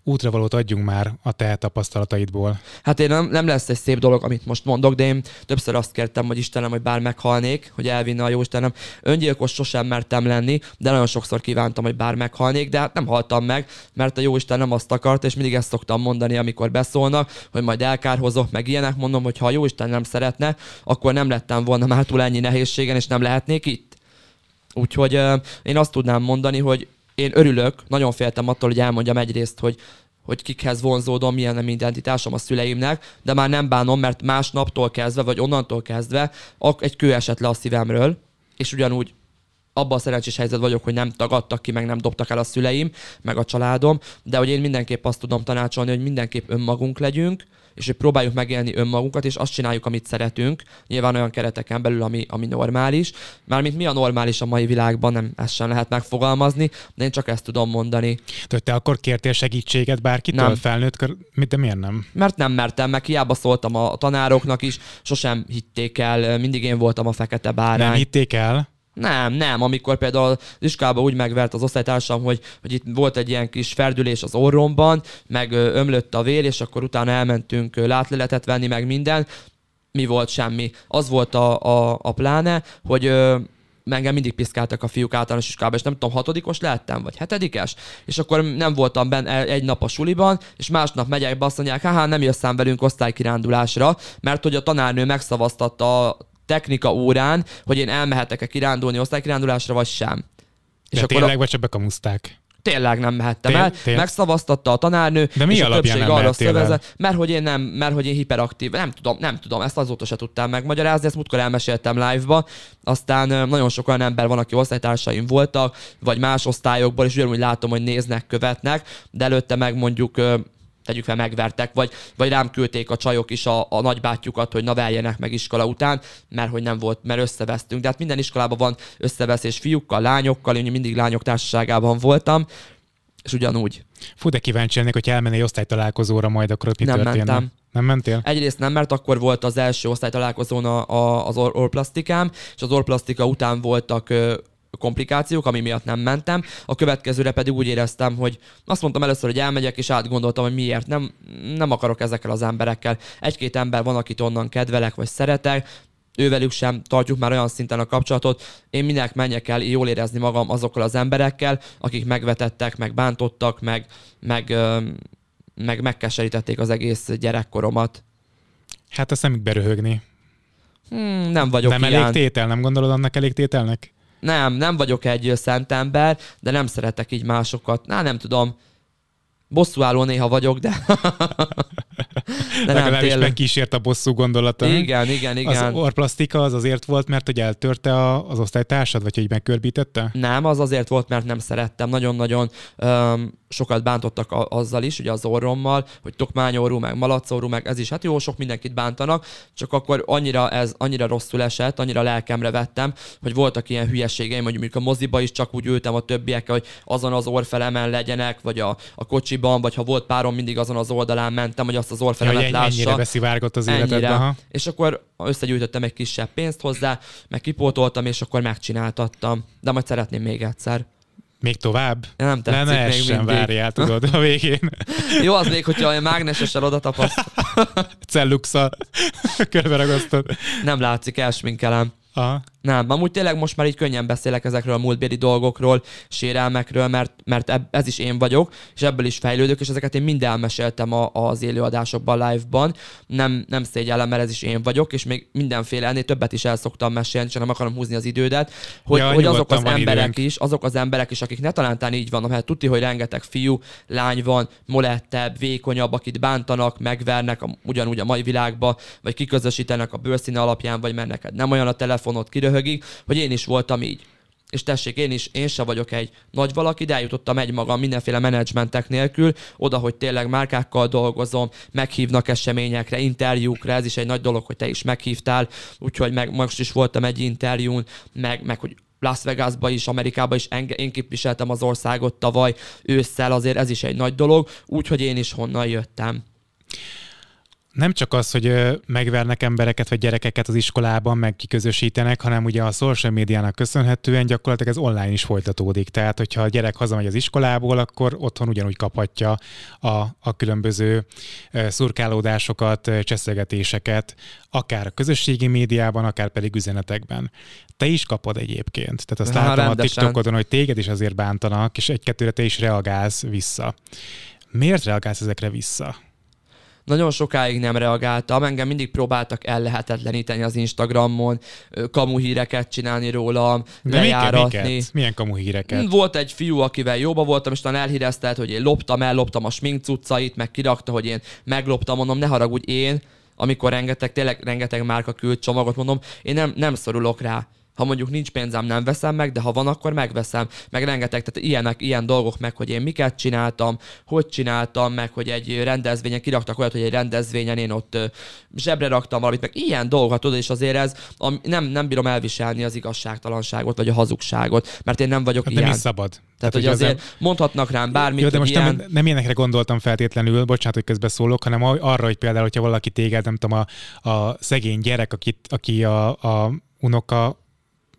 útravalót adjunk már a te tapasztalataidból. Hát én nem, nem lesz egy szép dolog, amit most mondok, de én többször azt kértem, hogy Istenem, hogy bár meghalnék, hogy elvinne a jó Istenem. Öngyilkos sosem mertem lenni, de nagyon sokszor kívántam, hogy bár meghalnék, de hát nem haltam meg, mert a jó Isten nem azt akart, és mindig ezt szoktam mondani, amikor beszólnak, hogy majd elkárhozok, meg ilyenek. Mondom, hogy ha a jó Isten nem szeretne, akkor nem lettem volna már túl ennyi nehézségen, és nem lehetnék itt. Úgyhogy uh, én azt tudnám mondani, hogy én örülök, nagyon féltem attól, hogy elmondjam egyrészt, hogy hogy kikhez vonzódom, milyen nem identitásom a szüleimnek, de már nem bánom, mert másnaptól kezdve, vagy onnantól kezdve egy kő esett le a szívemről, és ugyanúgy abban a szerencsés helyzet vagyok, hogy nem tagadtak ki, meg nem dobtak el a szüleim, meg a családom, de hogy én mindenképp azt tudom tanácsolni, hogy mindenképp önmagunk legyünk, és hogy próbáljuk megélni önmagunkat, és azt csináljuk, amit szeretünk, nyilván olyan kereteken belül, ami, ami normális. Mármint mi a normális a mai világban, nem ezt sem lehet megfogalmazni, de én csak ezt tudom mondani. Tehát te akkor kértél segítséget bárkitől nem. felnőtt, de miért nem? Mert nem mertem, meg hiába szóltam a tanároknak is, sosem hitték el, mindig én voltam a fekete bárány. Nem hitték el? Nem, nem. Amikor például az iskolában úgy megvert az osztálytársam, hogy, hogy itt volt egy ilyen kis ferdülés az orromban, meg ömlött a vér, és akkor utána elmentünk látleletet venni, meg minden. Mi volt semmi. Az volt a, a, a pláne, hogy engem mindig piszkáltak a fiúk általános iskolában, és nem tudom, hatodikos lettem, vagy hetedikes, és akkor nem voltam benne egy nap a suliban, és másnap megyek be, azt mondják, hát nem jössz velünk osztálykirándulásra, mert hogy a tanárnő megszavaztatta a technika órán, hogy én elmehetek-e kirándulni osztálykirándulásra, vagy sem. És De tényleg, a... vagy csak bekamuszták? tényleg nem mehettem Tél, el. Tél. Megszavaztatta a tanárnő, De mi és a többség arra szövezett, mert hogy én nem, mert hogy én hiperaktív. Nem tudom, nem tudom, ezt azóta se tudtam megmagyarázni, ezt múltkor elmeséltem live-ba. Aztán nagyon sok olyan ember van, aki osztálytársaim voltak, vagy más osztályokból, és ugyanúgy látom, hogy néznek, követnek, de előtte meg mondjuk tegyük fel, megvertek, vagy, vagy rám küldték a csajok is a, a nagybátyjukat, hogy na veljenek meg iskola után, mert hogy nem volt, mert összevesztünk. De hát minden iskolában van összeveszés fiúkkal, lányokkal, én mindig lányok társaságában voltam, és ugyanúgy. Fú, de kíváncsi lennék, hogy elmennél osztálytalálkozóra majd, akkor ott mi nem történne? Mentem. Nem mentél? Egyrészt nem, mert akkor volt az első osztálytalálkozón a, a, az orplasztikám, és az orplasztika után voltak komplikációk, ami miatt nem mentem. A következőre pedig úgy éreztem, hogy azt mondtam először, hogy elmegyek, és átgondoltam, hogy miért nem, nem akarok ezekkel az emberekkel. Egy-két ember van, akit onnan kedvelek, vagy szeretek, ővelük sem tartjuk már olyan szinten a kapcsolatot. Én minek menjek el jól érezni magam azokkal az emberekkel, akik megvetettek, meg bántottak, meg, meg, meg megkeserítették az egész gyerekkoromat. Hát a szemükbe röhögni. Hmm, nem vagyok Nem ilyen. elég tétel, nem gondolod annak elég tételnek? Nem, nem vagyok egy szent ember, de nem szeretek így másokat. Na, nem tudom. Bosszúálló néha vagyok, de... De nem, Legalábbis tényleg. megkísért a bosszú gondolata. Igen, igen, igen. Az orplasztika az azért volt, mert hogy eltörte a, az osztálytársad, vagy hogy megkörbítette? Nem, az azért volt, mert nem szerettem. Nagyon-nagyon öm, sokat bántottak a, azzal is, ugye az orrommal, hogy tokmányórú, meg malacórú, meg ez is. Hát jó, sok mindenkit bántanak, csak akkor annyira ez annyira rosszul esett, annyira lelkemre vettem, hogy voltak ilyen hülyeségeim, hogy mondjuk a moziba is csak úgy ültem a többiekkel, hogy azon az orfelemen legyenek, vagy a, a kocsiban, vagy ha volt párom, mindig azon az oldalán mentem, hogy azt az Ja, orfelemet hogy ennyi- ennyire lássa. beszivárgott az életedbe. Aha. És akkor összegyűjtöttem egy kisebb pénzt hozzá, meg kipótoltam, és akkor megcsináltattam. De majd szeretném még egyszer. Még tovább? Nem tetszik Ne, ne még essen, mindig. várjál, tudod, a végén. Jó az még, hogyha olyan mágnesesen oda tapaszt, Celluxa körbe ragasztod. nem látszik, elsminkelem. Aha. Nem, amúgy tényleg most már így könnyen beszélek ezekről a múltbéli dolgokról, sérelmekről, mert, mert eb- ez is én vagyok, és ebből is fejlődök, és ezeket én mind elmeséltem a, az élőadásokban, live-ban. Nem, nem szégyellem, mert ez is én vagyok, és még mindenféle ennél többet is el szoktam mesélni, csak nem akarom húzni az idődet, hogy, Ja, hogy azok az emberek időnk. is, azok az emberek is, akik ne talántán így vannak, hát tudti, hogy rengeteg fiú, lány van, molettebb, vékonyabb, akit bántanak, megvernek ugyanúgy a mai világba, vagy kiközösítenek a bőrszíne alapján, vagy mert neked nem olyan a telefonod, kiröhögik, hogy én is voltam így. És tessék, én is, én se vagyok egy nagy valaki, de eljutottam egy magam mindenféle menedzsmentek nélkül, oda, hogy tényleg márkákkal dolgozom, meghívnak eseményekre, interjúkra, ez is egy nagy dolog, hogy te is meghívtál, úgyhogy meg most is voltam egy interjún, meg, meg hogy Las Vegasba is, Amerikába is enge, én képviseltem az országot tavaly ősszel, azért ez is egy nagy dolog, úgyhogy én is honnan jöttem. Nem csak az, hogy megvernek embereket vagy gyerekeket az iskolában, meg kiközösítenek, hanem ugye a social médiának köszönhetően gyakorlatilag ez online is folytatódik. Tehát, hogyha a gyerek hazamegy az iskolából, akkor otthon ugyanúgy kaphatja a, a különböző szurkálódásokat, cseszegetéseket, akár a közösségi médiában, akár pedig üzenetekben. Te is kapod egyébként. Tehát azt Há, látom a rendesen. TikTokodon, hogy téged is azért bántanak, és egy-kettőre te is reagálsz vissza. Miért reagálsz ezekre vissza? Nagyon sokáig nem reagáltam, engem mindig próbáltak ellehetetleníteni az Instagramon, ö, kamu híreket csinálni rólam, De lejáratni. miket? Milyen kamu híreket? Volt egy fiú, akivel jóba voltam, és talán elhíreztelt, hogy én loptam, elloptam a smink cuccait, meg kirakta, hogy én megloptam, mondom, ne haragudj én, amikor rengeteg, tényleg rengeteg márka küld csomagot, mondom, én nem, nem szorulok rá. Ha mondjuk nincs pénzem, nem veszem meg, de ha van, akkor megveszem. Meg rengeteg, tehát ilyenek, ilyen dolgok meg, hogy én miket csináltam, hogy csináltam, meg hogy egy rendezvényen kiraktak olyat, hogy egy rendezvényen én ott zsebre raktam valamit, meg ilyen dolgokat, tudod, és azért ez, am, nem, nem bírom elviselni az igazságtalanságot, vagy a hazugságot, mert én nem vagyok Hát ilyen. nem is szabad. Tehát, hogy azért mondhatnak rám bármit, Jó, de hogy most ilyen... nem, nem ilyenekre gondoltam feltétlenül, bocsánat, hogy közbeszólok, hanem arra, hogy például, hogyha valaki téged, nem tudom, a, a szegény gyerek, akit, aki a, a unoka,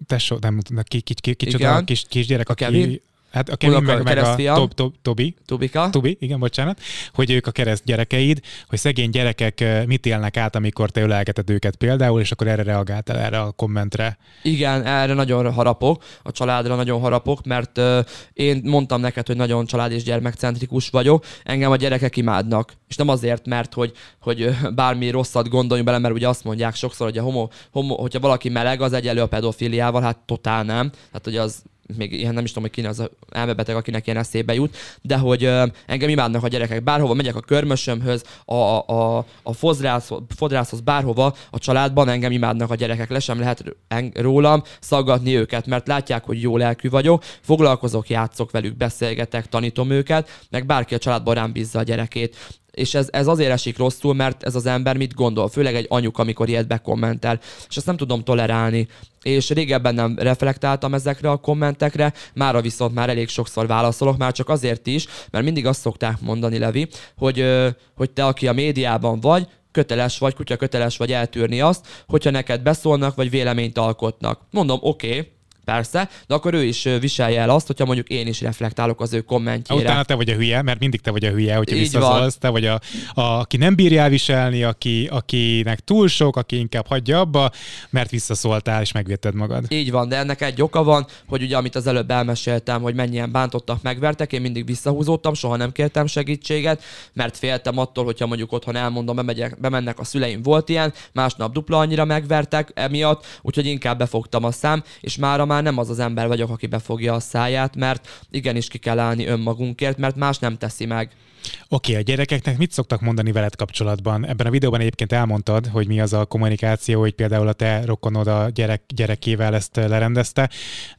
tesó, nem tudom, ki, ki, ki, kicsoda kis, kisgyerek, aki... Hát a Kevin Unoka, meg, meg a? Tob, Tob, Tobi, Tubika? Tubi, igen, bocsánat, hogy ők a kereszt gyerekeid, hogy szegény gyerekek mit élnek át, amikor te ölelgeted őket például, és akkor erre reagáltál erre a kommentre. Igen, erre nagyon harapok, a családra nagyon harapok, mert ö, én mondtam neked, hogy nagyon család és gyermekcentrikus vagyok, engem a gyerekek imádnak. És nem azért, mert hogy, hogy bármi rosszat gondoljunk bele, mert ugye azt mondják sokszor, hogy a homo, homo, hogyha valaki meleg, az egyenlő a pedofiliával, hát totál nem. Tehát, hogy az még ilyen nem is tudom, hogy ki az elmebeteg, akinek ilyen eszébe jut, de hogy ö, engem imádnak a gyerekek. Bárhova megyek a körmösömhöz, a, a, a, fodrász, fodrászhoz, bárhova, a családban engem imádnak a gyerekek. Le sem lehet rólam szaggatni őket, mert látják, hogy jó lelkű vagyok, foglalkozok, játszok velük, beszélgetek, tanítom őket, meg bárki a családban rám bízza a gyerekét és ez, ez azért esik rosszul, mert ez az ember mit gondol, főleg egy anyuk, amikor ilyet bekommentel, és ezt nem tudom tolerálni. És régebben nem reflektáltam ezekre a kommentekre, mára viszont már elég sokszor válaszolok, már csak azért is, mert mindig azt szokták mondani, Levi, hogy, hogy te, aki a médiában vagy, köteles vagy, kutya köteles vagy eltűrni azt, hogyha neked beszólnak, vagy véleményt alkotnak. Mondom, oké, okay, persze, de akkor ő is viselje el azt, hogyha mondjuk én is reflektálok az ő kommentjére. Utána te vagy a hülye, mert mindig te vagy a hülye, hogyha visszaszólsz, te vagy a, a, aki nem bírja elviselni, aki, akinek túl sok, aki inkább hagyja abba, mert visszaszóltál és megvédted magad. Így van, de ennek egy oka van, hogy ugye amit az előbb elmeséltem, hogy mennyien bántottak, megvertek, én mindig visszahúzódtam, soha nem kértem segítséget, mert féltem attól, hogyha mondjuk otthon elmondom, bemegyek, bemennek a szüleim, volt ilyen, másnap dupla annyira megvertek emiatt, úgyhogy inkább befogtam a szám, és mára már már nem az az ember vagyok, aki befogja a száját, mert igenis ki kell állni önmagunkért, mert más nem teszi meg. Oké, okay, a gyerekeknek mit szoktak mondani veled kapcsolatban? Ebben a videóban egyébként elmondtad, hogy mi az a kommunikáció, hogy például a te rokonod a gyerek, gyerekével ezt lerendezte,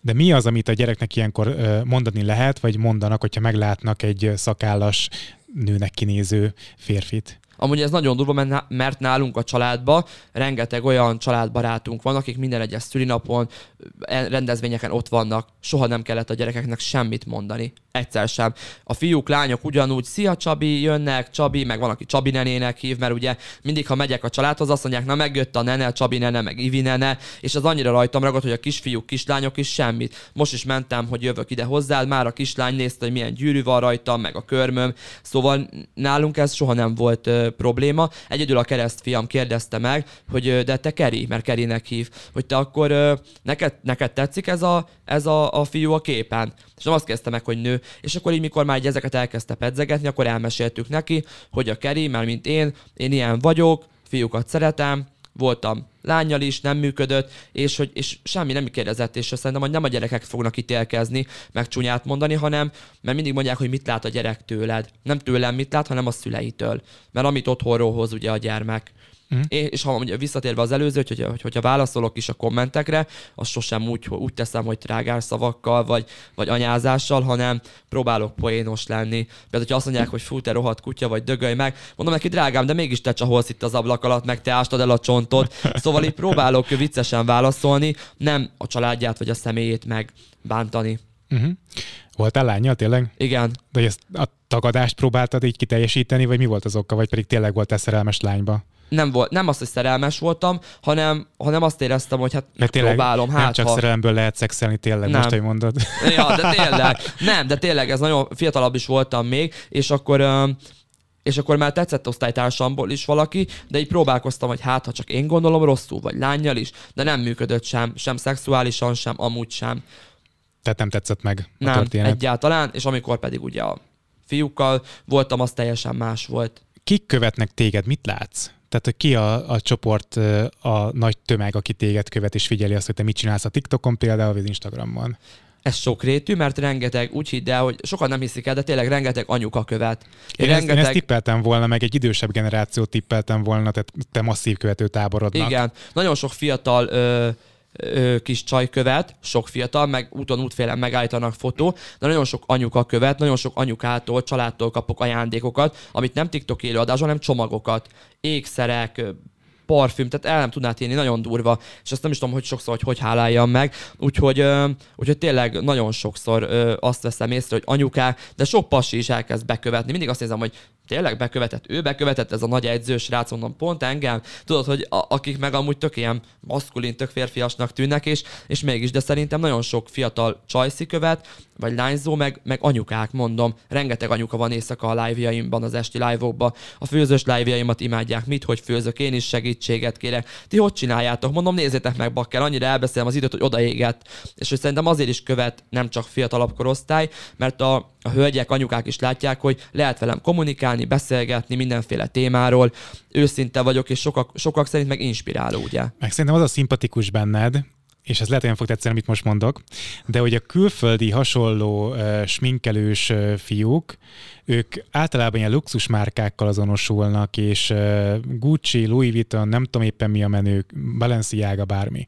de mi az, amit a gyereknek ilyenkor mondani lehet, vagy mondanak, hogyha meglátnak egy szakállas nőnek kinéző férfit? Amúgy ez nagyon durva, mert nálunk a családban rengeteg olyan családbarátunk van, akik minden egyes szülinapon, e, rendezvényeken ott vannak. Soha nem kellett a gyerekeknek semmit mondani. Egyszer sem. A fiúk, lányok ugyanúgy, szia Csabi, jönnek, Csabi, meg van, aki Csabi nenének hív, mert ugye mindig, ha megyek a családhoz, azt mondják, na megjött a nene, Csabi nene, meg Ivi nene, és az annyira rajtam ragad, hogy a kisfiúk, kislányok is semmit. Most is mentem, hogy jövök ide hozzád, már a kislány nézte, hogy milyen gyűrű van rajtam, meg a körmöm. Szóval nálunk ez soha nem volt probléma. Egyedül a keresztfiam kérdezte meg, hogy de te Keri, mert Kerinek hív, hogy te akkor neked, neked tetszik ez a, ez a, a fiú a képen? És nem azt kezdte meg, hogy nő. És akkor így, mikor már ezeket elkezdte pedzegetni, akkor elmeséltük neki, hogy a Keri, mert mint én, én ilyen vagyok, fiúkat szeretem, voltam lányjal is, nem működött, és, hogy, és semmi nem kérdezett, és szerintem, hogy nem a gyerekek fognak ítélkezni, meg csúnyát mondani, hanem, mert mindig mondják, hogy mit lát a gyerek tőled. Nem tőlem mit lát, hanem a szüleitől. Mert amit otthonról hoz ugye a gyermek. Mm. És ha mondja, visszatérve az előző, hogy, hogy, hogyha válaszolok is a kommentekre, azt sosem úgy, úgy teszem, hogy trágár szavakkal, vagy, vagy anyázással, hanem próbálok poénos lenni. Például, hogyha azt mondják, hogy fú, te rohadt kutya, vagy dögölj meg, mondom neki, drágám, de mégis te csaholsz itt az ablak alatt, meg te ástad el a csontod. Szóval így próbálok viccesen válaszolni, nem a családját vagy a személyét meg bántani. Uh-huh. Voltál lányjal tényleg? Igen. De ezt a tagadást próbáltad így kiteljesíteni, vagy mi volt az oka, vagy pedig tényleg voltál szerelmes lányba? nem, volt, nem az, hogy szerelmes voltam, hanem, hanem azt éreztem, hogy hát Mert tényleg próbálom. Hát, nem csak ha... szerelemből lehet szexelni tényleg, nem. most, hogy mondod. Ja, de tényleg. Nem, de tényleg, ez nagyon fiatalabb is voltam még, és akkor és akkor már tetszett osztálytársamból is valaki, de így próbálkoztam, hogy hát, ha csak én gondolom rosszul, vagy lányjal is, de nem működött sem, sem szexuálisan, sem amúgy sem. Tehát nem tetszett meg a nem, történet? egyáltalán, és amikor pedig ugye a fiúkkal voltam, az teljesen más volt. Kik követnek téged, mit látsz? Tehát, hogy ki a, a csoport, a nagy tömeg, aki téged követ és figyeli azt, hogy te mit csinálsz a TikTokon például, vagy Instagramon? ez sokrétű, mert rengeteg, úgy hidd el, hogy sokan nem hiszik el, de tényleg rengeteg anyuka követ. Én, rengeteg... ezt, én ezt tippeltem volna, meg egy idősebb generáció tippeltem volna, tehát te masszív követő táborodnak. Igen, nagyon sok fiatal ö, ö, kis csaj követ, sok fiatal, meg úton útfélen megállítanak fotó, de nagyon sok anyuka követ, nagyon sok anyukától, családtól kapok ajándékokat, amit nem TikTok élőadás, hanem csomagokat, ékszerek, parfüm, tehát el nem tudnád írni, nagyon durva, és azt nem is tudom, hogy sokszor, hogy hogy háláljam meg, úgyhogy, úgyhogy tényleg nagyon sokszor azt veszem észre, hogy anyukák, de sok pasi is elkezd bekövetni, mindig azt nézem, hogy tényleg bekövetett, ő bekövetett, ez a nagy edzős rác, mondom, pont engem, tudod, hogy a, akik meg amúgy tök ilyen maszkulin, tök férfiasnak tűnnek, és, és mégis, de szerintem nagyon sok fiatal csajszi követ, vagy lányzó, meg, meg anyukák, mondom, rengeteg anyuka van éjszaka a live-jaimban, az esti live-okban, a főzős live-jaimat imádják, mit, hogy főzök, én is segítséget kérek. Ti hogy csináljátok? Mondom, nézzétek meg, bakker, annyira elbeszélem az időt, hogy odaégett. És hogy szerintem azért is követ nem csak fiatalabb korosztály, mert a, a hölgyek, anyukák is látják, hogy lehet velem kommunikálni, beszélgetni mindenféle témáról, őszinte vagyok, és sokak, sokak szerint meg inspiráló, ugye? Meg szerintem az a szimpatikus benned, és ez lehet, hogy nem fog tetszeni, amit most mondok, de hogy a külföldi hasonló uh, sminkelős uh, fiúk, ők általában ilyen luxusmárkákkal azonosulnak, és uh, Gucci, Louis Vuitton, nem tudom éppen mi a menő, Balenciaga, bármi.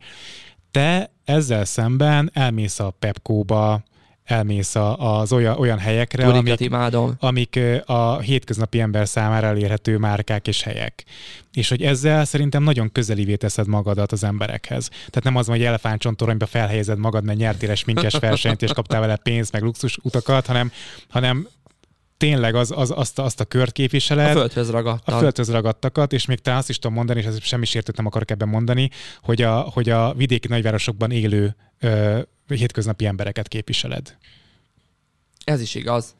Te ezzel szemben elmész a Pepco-ba, elmész az olyan, olyan helyekre, amik, imádom. amik a hétköznapi ember számára elérhető márkák és helyek. És hogy ezzel szerintem nagyon közelivé teszed magadat az emberekhez. Tehát nem az, hogy elefántcsontoronyba felhelyezed magad, mert nyertél sminkes versenyt, és kaptál vele pénzt, meg luxus utakat, hanem, hanem tényleg az, az, azt, a, azt a kört képviseled. A földhöz ragadtak. A földhöz ragadtakat, és még te azt is tudom mondani, és ez semmi sértőt nem akarok ebben mondani, hogy a, hogy a vidéki nagyvárosokban élő ö, hétköznapi embereket képviseled. Ez is igaz.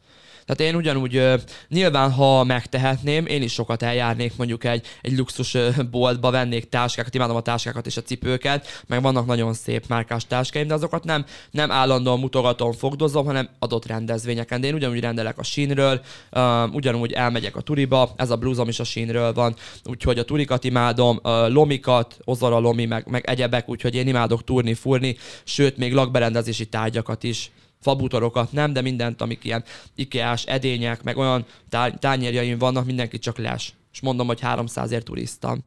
Tehát én ugyanúgy, nyilván ha megtehetném, én is sokat eljárnék mondjuk egy, egy luxus boltba, vennék táskákat, imádom a táskákat és a cipőket, meg vannak nagyon szép márkás táskáim, de azokat nem, nem állandóan mutogatom, fogdozom, hanem adott rendezvényeken. De én ugyanúgy rendelek a sínről, ugyanúgy elmegyek a turiba, ez a blúzom is a sínről van, úgyhogy a turikat imádom, lomikat, ozara lomi, meg, meg egyebek, úgyhogy én imádok turni, furni, sőt, még lakberendezési tárgyakat is fabútorokat nem, de mindent, amik ilyen ikeás edények, meg olyan tá- tányérjaim vannak, mindenki csak les. És mondom, hogy 300ért turiztam.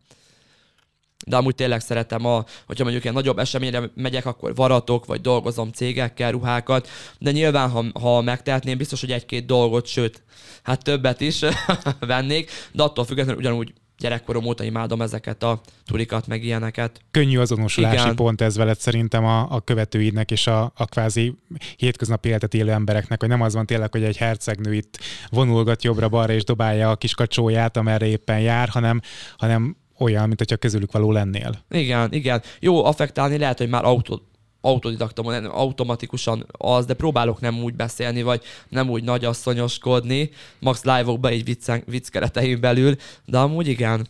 De amúgy tényleg szeretem, a, hogyha mondjuk ilyen nagyobb eseményre megyek, akkor varatok, vagy dolgozom cégekkel, ruhákat, de nyilván, ha, ha megtehetném, biztos, hogy egy-két dolgot, sőt, hát többet is vennék, de attól függetlenül ugyanúgy gyerekkorom óta imádom ezeket a turikat, meg ilyeneket. Könnyű azonosulási Igen. pont ez veled szerintem a, a követőidnek és a, a kvázi hétköznapi életet élő embereknek, hogy nem az van tényleg, hogy egy hercegnő itt vonulgat jobbra-balra és dobálja a kis kacsóját, amerre éppen jár, hanem, hanem olyan, mint hogyha közülük való lennél. Igen, igen. Jó, affektálni lehet, hogy már autó, autodidakta, nem automatikusan az, de próbálok nem úgy beszélni, vagy nem úgy nagyasszonyoskodni, max live-okba egy viccen, vicc keretein belül, de amúgy igen.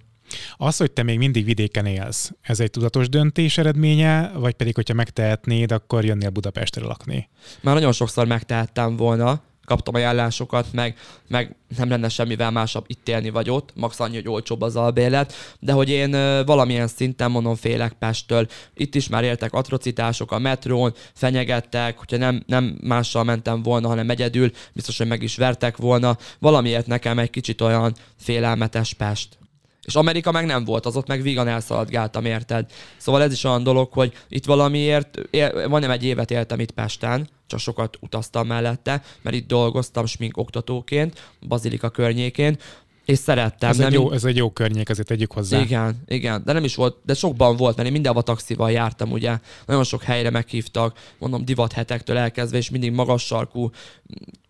Az, hogy te még mindig vidéken élsz, ez egy tudatos döntés eredménye, vagy pedig, hogyha megtehetnéd, akkor jönnél Budapestre lakni? Már nagyon sokszor megtehettem volna, kaptam ajánlásokat, meg, meg nem lenne semmivel másabb itt élni vagy ott, max annyi, hogy olcsóbb az albérlet, de hogy én valamilyen szinten mondom félek Pesttől. Itt is már éltek atrocitások a metrón, fenyegettek, hogyha nem, nem mással mentem volna, hanem egyedül, biztos, hogy meg is vertek volna. Valamiért nekem egy kicsit olyan félelmetes Pest. És Amerika meg nem volt, az ott meg vígan elszaladgáltam, érted? Szóval ez is olyan dolog, hogy itt valamiért, él, majdnem egy évet éltem itt Pesten, csak sokat utaztam mellette, mert itt dolgoztam smink oktatóként, Bazilika környékén, és szerettem. Ez nem egy, jó, ez egy jó környék, azért tegyük hozzá. igen, igen, de nem is volt, de sokban volt, mert én mindenhova taxival jártam, ugye. Nagyon sok helyre meghívtak, mondom, divat hetektől elkezdve, és mindig magas sarkú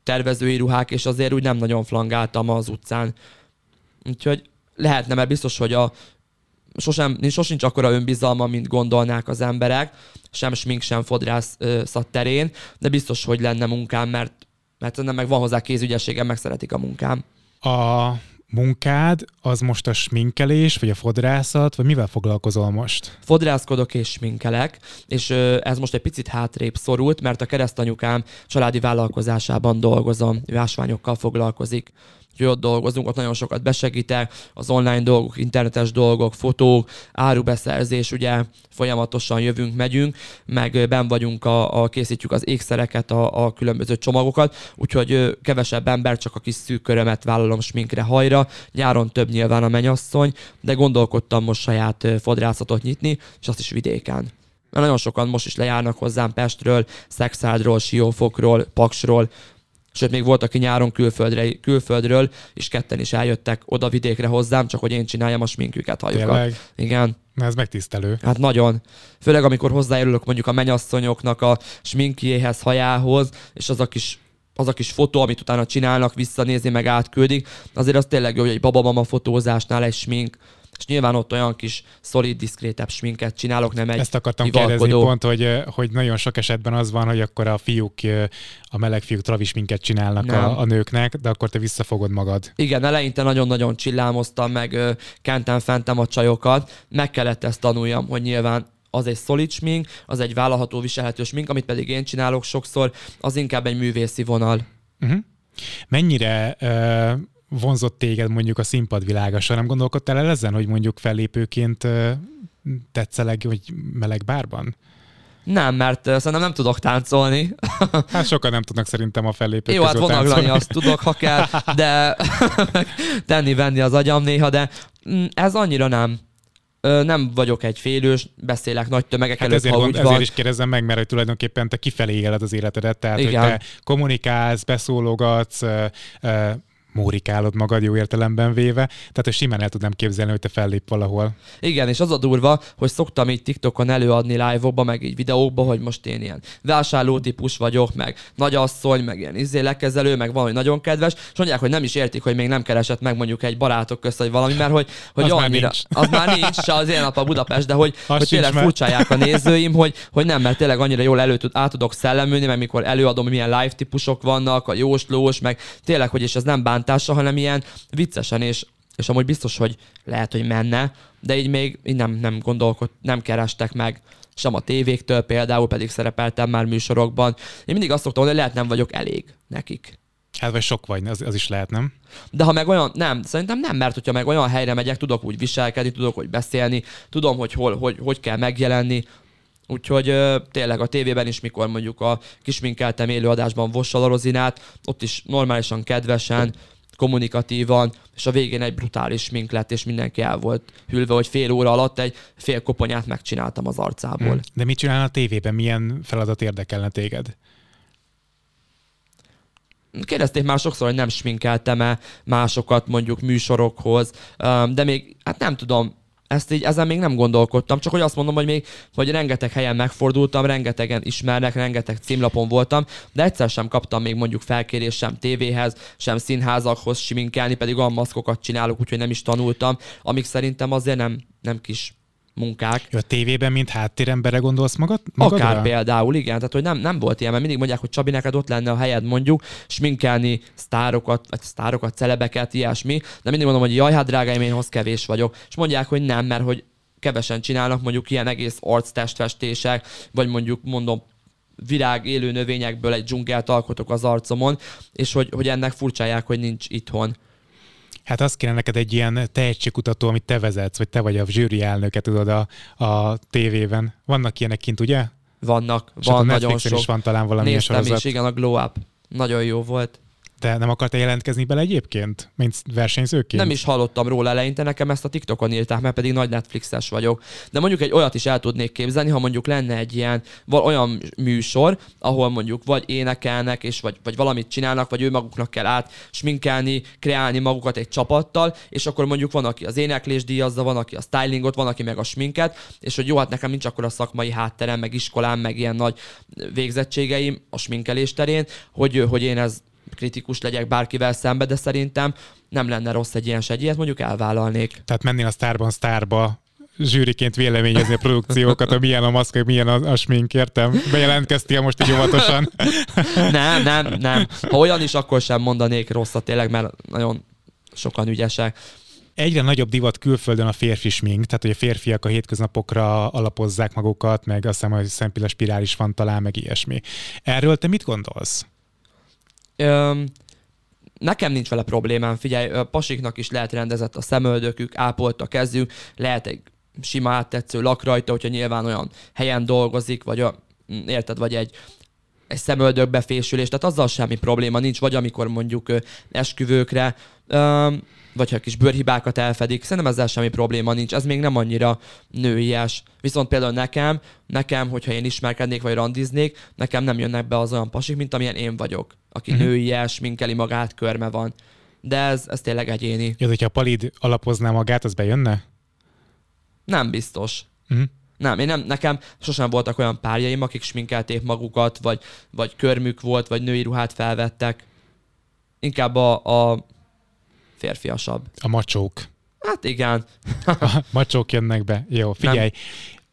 tervezői ruhák, és azért úgy nem nagyon flangáltam az utcán. Úgyhogy lehetne, mert biztos, hogy a sosem, sosincs akkora önbizalma, mint gondolnák az emberek, sem smink, sem fodrász terén, de biztos, hogy lenne munkám, mert mert nem meg van hozzá kézügyességem, meg szeretik a munkám. A munkád az most a sminkelés, vagy a fodrászat, vagy mivel foglalkozol most? fodrászkodok és sminkelek, és ez most egy picit hátrébb szorult, mert a keresztanyukám családi vállalkozásában dolgozom, ő ásványokkal foglalkozik. Úgyhogy ott dolgozunk, ott nagyon sokat besegítek, az online dolgok, internetes dolgok, fotók, árubeszerzés, ugye folyamatosan jövünk, megyünk, meg ö, benn vagyunk, a, a készítjük az ékszereket, a, a különböző csomagokat, úgyhogy kevesebb ember, csak a kis szűk körömet vállalom sminkre, hajra, nyáron több nyilván a menyasszony, de gondolkodtam most saját fodrászatot nyitni, és azt is vidéken. Mert nagyon sokan most is lejárnak hozzám Pestről, Szexádról, Siófokról, Paksról, sőt még volt, aki nyáron külföldre, külföldről, és ketten is eljöttek oda vidékre hozzám, csak hogy én csináljam a sminkjüket, hajukat. Tényleg? Igen, Na, ez megtisztelő. hát nagyon. Főleg amikor hozzájárulok mondjuk a menyasszonyoknak a sminkjéhez, hajához, és az a kis az a kis fotó, amit utána csinálnak, visszanézi, meg átküldik, azért az tényleg jó, hogy egy babamama fotózásnál egy smink, és nyilván ott olyan kis szolid, diszkrétebb sminket csinálok, nem egy Ezt akartam hivalkodó. kérdezni pont, hogy, hogy nagyon sok esetben az van, hogy akkor a fiúk, a meleg fiúk travis minket csinálnak Nem. a, a nőknek, de akkor te visszafogod magad. Igen, eleinte nagyon-nagyon csillámoztam, meg kentem fentem a csajokat. Meg kellett ezt tanuljam, hogy nyilván az egy szolid smink, az egy vállalható, viselhető smink, amit pedig én csinálok sokszor, az inkább egy művészi vonal. Uh-huh. Mennyire ö, vonzott téged mondjuk a színpadvilága? Soha nem gondolkodtál el ezen, hogy mondjuk fellépőként tetszeleg, hogy meleg bárban? Nem, mert szerintem nem tudok táncolni. Hát sokan nem tudnak szerintem a fellépők Jó, hát vonaglani azt tudok, ha kell, de tenni-venni az agyam néha, de mm, ez annyira nem. Nem vagyok egy félős, beszélek nagy tömegek Hát előtt, ezért, ha gond, úgy ezért van. is kérdezem meg, mert hogy tulajdonképpen te kifelé éled az életedet, tehát Igen. hogy te kommunikálsz, beszólogatsz, mórikálod magad jó értelemben véve, tehát hogy simán el tudnám képzelni, hogy te fellép valahol. Igen, és az a durva, hogy szoktam így TikTokon előadni live-okba, meg így videókba, hogy most én ilyen vásárló típus vagyok, meg nagyasszony, meg ilyen izé lekezelő, meg valami nagyon kedves, és mondják, hogy nem is értik, hogy még nem keresett meg mondjuk egy barátok közt, vagy valami, mert hogy, hogy Az már annyira, nincs. az már nincs, se az ilyen nap a Budapest, de hogy, hogy tényleg már. furcsálják a nézőim, hogy, hogy nem, mert tényleg annyira jól elő tud, át tudok szellemülni, meg mikor előadom, hogy milyen live típusok vannak, a jóslós, meg tényleg, hogy és ez nem bántása, hanem ilyen viccesen, és, és amúgy biztos, hogy lehet, hogy menne, de így még így nem, nem gondolkod, nem kerestek meg sem a tévéktől például, pedig szerepeltem már műsorokban. Én mindig azt szoktam mondani, hogy lehet nem vagyok elég nekik. Hát vagy sok vagy, az, az is lehet, nem? De ha meg olyan, nem, szerintem nem, mert hogyha meg olyan helyre megyek, tudok úgy viselkedni, tudok hogy beszélni, tudom, hogy hol, hogy, hogy kell megjelenni, Úgyhogy ö, tényleg a tévében is, mikor mondjuk a kisminkeltem élőadásban Vossal a Rozinát, ott is normálisan, kedvesen, kommunikatívan, és a végén egy brutális smink lett, és mindenki el volt hűlve, hogy fél óra alatt egy fél koponyát megcsináltam az arcából. Hm. De mit csinál a tévében? Milyen feladat érdekelne téged? Kérdezték már sokszor, hogy nem sminkeltem-e másokat mondjuk műsorokhoz, de még, hát nem tudom, ezt így, ezen még nem gondolkodtam, csak hogy azt mondom, hogy még, hogy rengeteg helyen megfordultam, rengetegen ismernek, rengeteg címlapon voltam, de egyszer sem kaptam még mondjuk felkérés sem tévéhez, sem színházakhoz sminkelni, pedig olyan maszkokat csinálok, úgyhogy nem is tanultam, amik szerintem azért nem, nem kis munkák. Jó, a tévében, mint háttérembere gondolsz magad? magadra? Akár például, igen, tehát hogy nem, nem volt ilyen, mert mindig mondják, hogy Csabi, neked ott lenne a helyed mondjuk, sminkelni sztárokat, vagy sztárokat, celebeket, ilyesmi, de mindig mondom, hogy jaj, hát drágáim, én hoz kevés vagyok. És mondják, hogy nem, mert hogy kevesen csinálnak mondjuk ilyen egész arctestfestések, vagy mondjuk mondom, virág élő növényekből egy dzsungelt alkotok az arcomon, és hogy, hogy ennek furcsálják, hogy nincs itthon. Hát az kéne neked egy ilyen tehetségkutató, amit te vezetsz, vagy te vagy a zsűri elnöke, tudod, a, a tévében. Vannak ilyenek kint, ugye? Vannak, És a van nagyon sok. is van talán valami Néztem sorozat. is, igen, a Glow Up. Nagyon jó volt. Te nem akartál jelentkezni bele egyébként? Mint versenyzőként? Nem is hallottam róla eleinte, nekem ezt a TikTokon írták, mert pedig nagy Netflixes vagyok. De mondjuk egy olyat is el tudnék képzelni, ha mondjuk lenne egy ilyen olyan műsor, ahol mondjuk vagy énekelnek, és vagy, vagy valamit csinálnak, vagy ő maguknak kell át sminkelni, kreálni magukat egy csapattal, és akkor mondjuk van, aki az éneklés díjazza, van, aki a stylingot, van, aki meg a sminket, és hogy jó, hát nekem nincs akkor a szakmai hátterem, meg iskolám, meg ilyen nagy végzettségeim a sminkelés terén, hogy, hogy én ez kritikus legyek bárkivel szembe, de szerintem nem lenne rossz egy ilyen segélyet, mondjuk elvállalnék. Tehát mennél a sztárban sztárba zsűriként véleményezni a produkciókat, hogy milyen a maszk, milyen a, a smink, értem? Bejelentkeztél most így óvatosan. Nem, nem, nem. Ha olyan is, akkor sem mondanék rosszat tényleg, mert nagyon sokan ügyesek. Egyre nagyobb divat külföldön a férfi smink, tehát hogy a férfiak a hétköznapokra alapozzák magukat, meg azt hiszem, hogy szempilla spirál is van talán, meg ilyesmi. Erről te mit gondolsz? Öm, nekem nincs vele problémám, figyelj, ö, pasiknak is lehet rendezett a szemöldökük, ápolt a kezük, lehet egy sima áttetsző lak rajta, hogyha nyilván olyan helyen dolgozik, vagy a, érted, vagy egy, egy szemöldökbefésülés, tehát azzal semmi probléma nincs, vagy amikor mondjuk esküvőkre, vagy ha kis bőrhibákat elfedik, szerintem ezzel semmi probléma nincs, ez még nem annyira nőies. Viszont például nekem, nekem, hogyha én ismerkednék vagy randiznék, nekem nem jönnek be az olyan pasik, mint amilyen én vagyok, aki Mhm. uh-huh. nőies, minkeli magát, körme van. De ez, ez tényleg egyéni. Jó, hogyha a palid alapozná magát, az bejönne? Nem biztos. Uh-huh. Nem, én nem, nekem sosem voltak olyan párjaim, akik sminkelték magukat, vagy, vagy körmük volt, vagy női ruhát felvettek. Inkább a, a férfiasabb. A macsók. Hát igen. A macsók jönnek be. Jó, figyelj.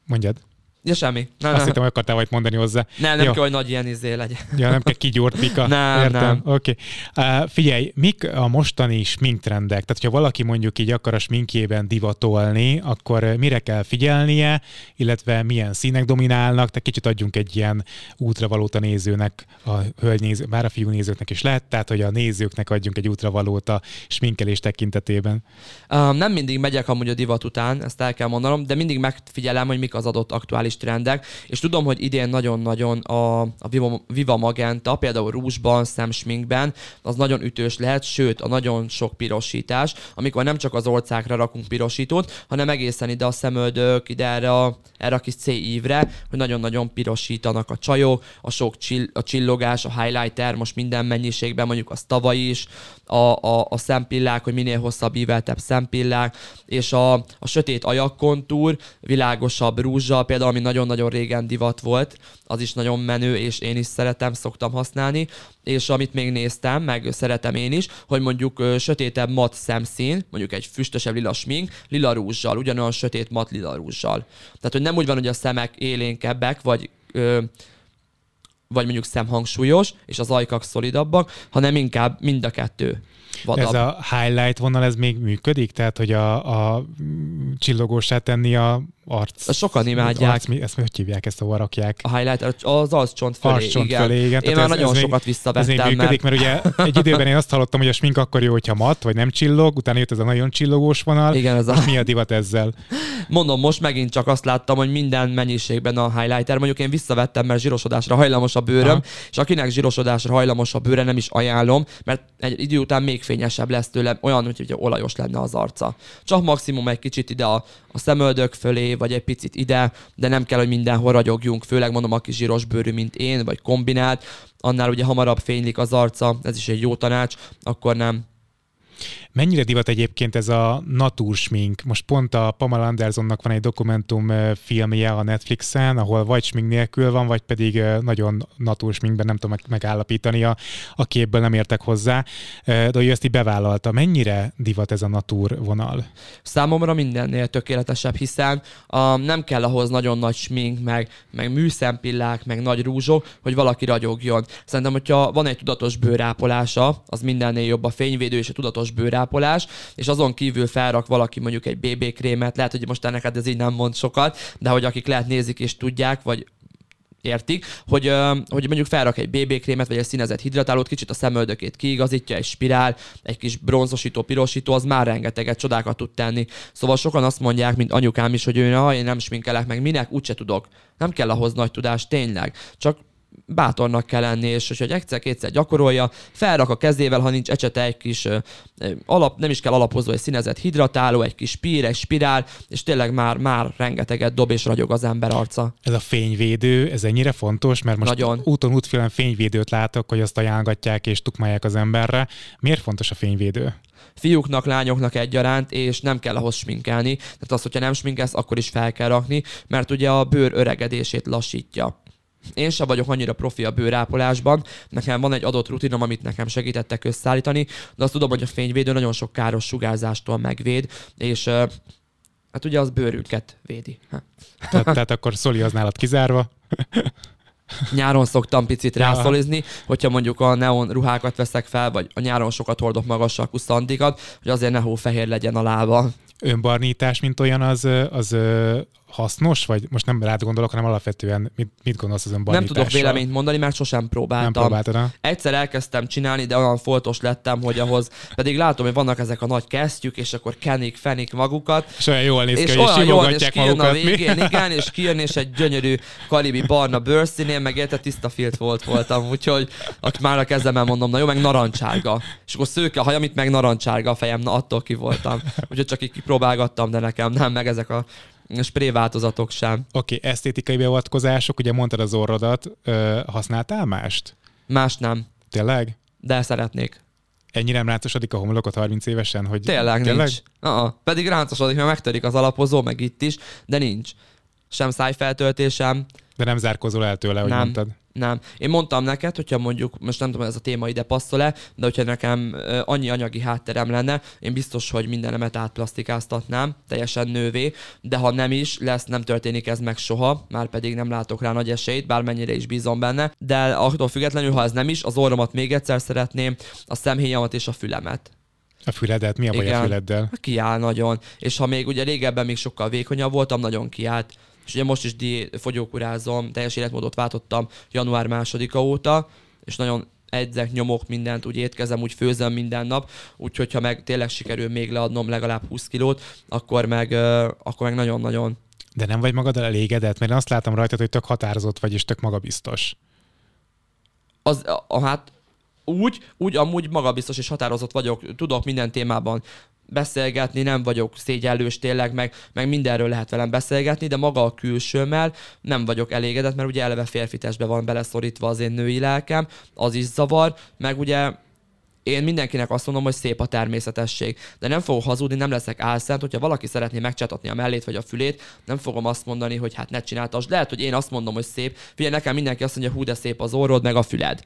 Mondjad. Ja, semmi. Nem, Azt nem, hittem, hogy akartál valamit mondani hozzá. nem, nem Jó. kell, hogy nagy ilyen izé legyen. Ja, nem kell kigyúrt pika. Nem, Értem. nem. Oké. Okay. Uh, figyelj, mik a mostani sminktrendek? Tehát, ha valaki mondjuk így akar a sminkjében divatolni, akkor mire kell figyelnie, illetve milyen színek dominálnak? Tehát kicsit adjunk egy ilyen útravalót a nézőnek, a hölgynéző, bár a fiú nézőknek is lehet, tehát, hogy a nézőknek adjunk egy útravalót a sminkelés tekintetében. Um, nem mindig megyek amúgy a divat után, ezt el kell mondanom, de mindig megfigyelem, hogy mik az adott aktuális digitális trendek, és tudom, hogy idén nagyon-nagyon a, a Viva, Viva Magenta, például rúzsban, szemsminkben, az nagyon ütős lehet, sőt, a nagyon sok pirosítás, amikor nem csak az orcákra rakunk pirosítót, hanem egészen ide a szemöldök, ide erre a, erre a kis C-ívre, hogy nagyon-nagyon pirosítanak a csajok, a sok csill, a csillogás, a highlighter, most minden mennyiségben, mondjuk az tavaly is, a, a, a szempillák, hogy minél hosszabb íveltebb szempillák, és a, a sötét ajakkontúr, világosabb rúzsa, például ami nagyon-nagyon régen divat volt, az is nagyon menő, és én is szeretem, szoktam használni, és amit még néztem, meg szeretem én is, hogy mondjuk sötétebb mat szemszín, mondjuk egy füstösebb lila smink, lila rúzsal, ugyanolyan sötét mat lila rúzsal. Tehát, hogy nem úgy van, hogy a szemek élénkebbek, vagy ö, vagy mondjuk szemhangsúlyos, és az ajkak szolidabbak, hanem inkább mind a kettő vadabb. Ez a highlight vonal, ez még működik? Tehát, hogy a, a csillogósá tenni a arc... Sokan imádják. Arc, mi, ezt hogy hívják, ezt a rakják? A highlight, az arccsont fölé, Arccsont igen. fölé, igen. Én már ez- nagyon ez sokat még- visszavettem, Ez még működik, mert... ugye egy időben én azt hallottam, hogy a smink akkor jó, hogyha mat, vagy nem csillog, utána jött ez a nagyon csillogós vonal. Igen, ez a- Most mi a divat ezzel? Mondom, most megint csak azt láttam, hogy minden mennyiségben a highlighter, mondjuk én visszavettem, mert zsírosodásra hajlamos a bőröm, Aha. és akinek zsírosodásra hajlamos a bőre, nem is ajánlom, mert egy idő után még fényesebb lesz tőle, olyan, hogy ugye olajos lenne az arca. Csak maximum egy kicsit ide a, a szemöldök fölé, vagy egy picit ide, de nem kell, hogy mindenhol ragyogjunk, főleg mondom, aki zsíros bőrű, mint én, vagy kombinált, annál ugye hamarabb fénylik az arca, ez is egy jó tanács, akkor nem. Mennyire divat egyébként ez a natúrsmink? Most pont a Pamela Andersonnak van egy dokumentum ö, filmje a Netflixen, ahol vagy smink nélkül van, vagy pedig ö, nagyon natúrsminkben nem tudom meg- megállapítani a, a képből, nem értek hozzá. Ö, De ő ezt így bevállalta. Mennyire divat ez a natúr vonal? Számomra mindennél tökéletesebb, hiszen a, nem kell ahhoz nagyon nagy smink, meg, meg műszempillák, meg nagy rúzsok, hogy valaki ragyogjon. Szerintem, hogyha van egy tudatos bőrápolása, az mindennél jobb a fényvédő és a tudatos bőrápolás, és azon kívül felrak valaki mondjuk egy BB krémet, lehet, hogy most neked ez így nem mond sokat, de hogy akik lehet nézik és tudják, vagy értik, hogy, hogy mondjuk felrak egy BB krémet, vagy egy színezett hidratálót, kicsit a szemöldökét kiigazítja, egy spirál, egy kis bronzosító, pirosító, az már rengeteget csodákat tud tenni. Szóval sokan azt mondják, mint anyukám is, hogy ő, ha én nem sminkelek meg, minek, úgyse tudok. Nem kell ahhoz nagy tudás, tényleg. Csak bátornak kell lenni, és hogy egyszer-kétszer gyakorolja, felrak a kezével, ha nincs ecsete egy kis ö, alap, nem is kell alapozó, egy színezett hidratáló, egy kis pír, egy spirál, és tényleg már, már rengeteget dob és ragyog az ember arca. Ez a fényvédő, ez ennyire fontos, mert most Nagyon. úton útfélen fényvédőt látok, hogy azt ajánlgatják és tukmálják az emberre. Miért fontos a fényvédő? fiúknak, lányoknak egyaránt, és nem kell ahhoz sminkelni. Tehát az, hogyha nem sminkelsz, akkor is fel kell rakni, mert ugye a bőr öregedését lassítja. Én sem vagyok annyira profi a bőrápolásban, nekem van egy adott rutinom, amit nekem segítettek összeállítani, de azt tudom, hogy a fényvédő nagyon sok káros sugárzástól megvéd, és hát ugye az bőrünket védi. Tehát, tehát akkor Szoli az nálad kizárva. Nyáron szoktam picit rászolizni, hogyha mondjuk a neon ruhákat veszek fel, vagy a nyáron sokat hordok magas sarkú szandikat, hogy azért ne hófehér legyen a lába. Önbarnítás, mint olyan, az, az hasznos? Vagy most nem rád gondolok, hanem alapvetően mit, mit gondolsz az Nem önbarnításról? tudok véleményt mondani, mert sosem próbáltam. Nem próbáltad, ha? Egyszer elkezdtem csinálni, de olyan foltos lettem, hogy ahhoz pedig látom, hogy vannak ezek a nagy kesztyűk, és akkor kenik, fenik magukat, És olyan jól néz ki, és hogy olyan jól, simogatják kijön a magukat. mi? végén, igen, és kijön, és egy gyönyörű kalibi barna bőrszínén, meg érte tiszta filt volt voltam, úgyhogy ott már a kezemmel mondom, na jó, meg narancsárga. És akkor szőke a hajam, itt meg narancsárga a fejem, na attól ki voltam. Úgyhogy csak így kipróbálgattam, de nekem nem, meg ezek a spré változatok sem. Oké, okay, esztétikai beavatkozások, ugye mondtad az orrodat, ö, használtál mást? Más nem, Tényleg? de szeretnék. Ennyire nem ráncosodik a homlokot 30 évesen, hogy... Tényleg, Tényleg? nincs. Uh-uh. Pedig ráncosodik, mert megtörik az alapozó, meg itt is, de nincs. Sem szájfeltöltésem, De nem zárkozol el tőle, hogy Nem. mondtad. nem. Én mondtam neked, hogyha mondjuk, most nem tudom, ez a téma ide passzol-e, de hogyha nekem annyi anyagi hátterem lenne, én biztos, hogy mindenemet átplasztikáztatnám, teljesen nővé, de ha nem is lesz, nem történik ez meg soha, már pedig nem látok rá nagy esélyt, bármennyire is bízom benne, de attól függetlenül, ha ez nem is, az orromat még egyszer szeretném, a szemhéjamat és a fülemet. A füledet, mi a baj a Igen. füleddel? Kiáll nagyon. És ha még ugye régebben még sokkal vékonyabb voltam, nagyon kiállt. És ugye most is di- fogyókurázom, teljes életmódot váltottam január másodika óta, és nagyon edzek, nyomok mindent, úgy étkezem, úgy főzöm minden nap, úgyhogy ha meg tényleg sikerül még leadnom legalább 20 kilót, akkor meg, akkor meg nagyon-nagyon De nem vagy magad elégedett? Mert én azt látom rajtad, hogy tök határozott vagy, és tök magabiztos. Az, a, hát úgy, úgy amúgy magabiztos és határozott vagyok, tudok minden témában beszélgetni, nem vagyok szégyellős tényleg, meg, meg mindenről lehet velem beszélgetni, de maga a külsőmmel nem vagyok elégedett, mert ugye eleve férfitesbe van beleszorítva az én női lelkem, az is zavar, meg ugye én mindenkinek azt mondom, hogy szép a természetesség. De nem fogok hazudni, nem leszek álszent, hogyha valaki szeretné megcsatatni a mellét vagy a fülét, nem fogom azt mondani, hogy hát ne csináltasd. Lehet, hogy én azt mondom, hogy szép. Figyelj, nekem mindenki azt mondja, hú, de szép az orrod, meg a füled.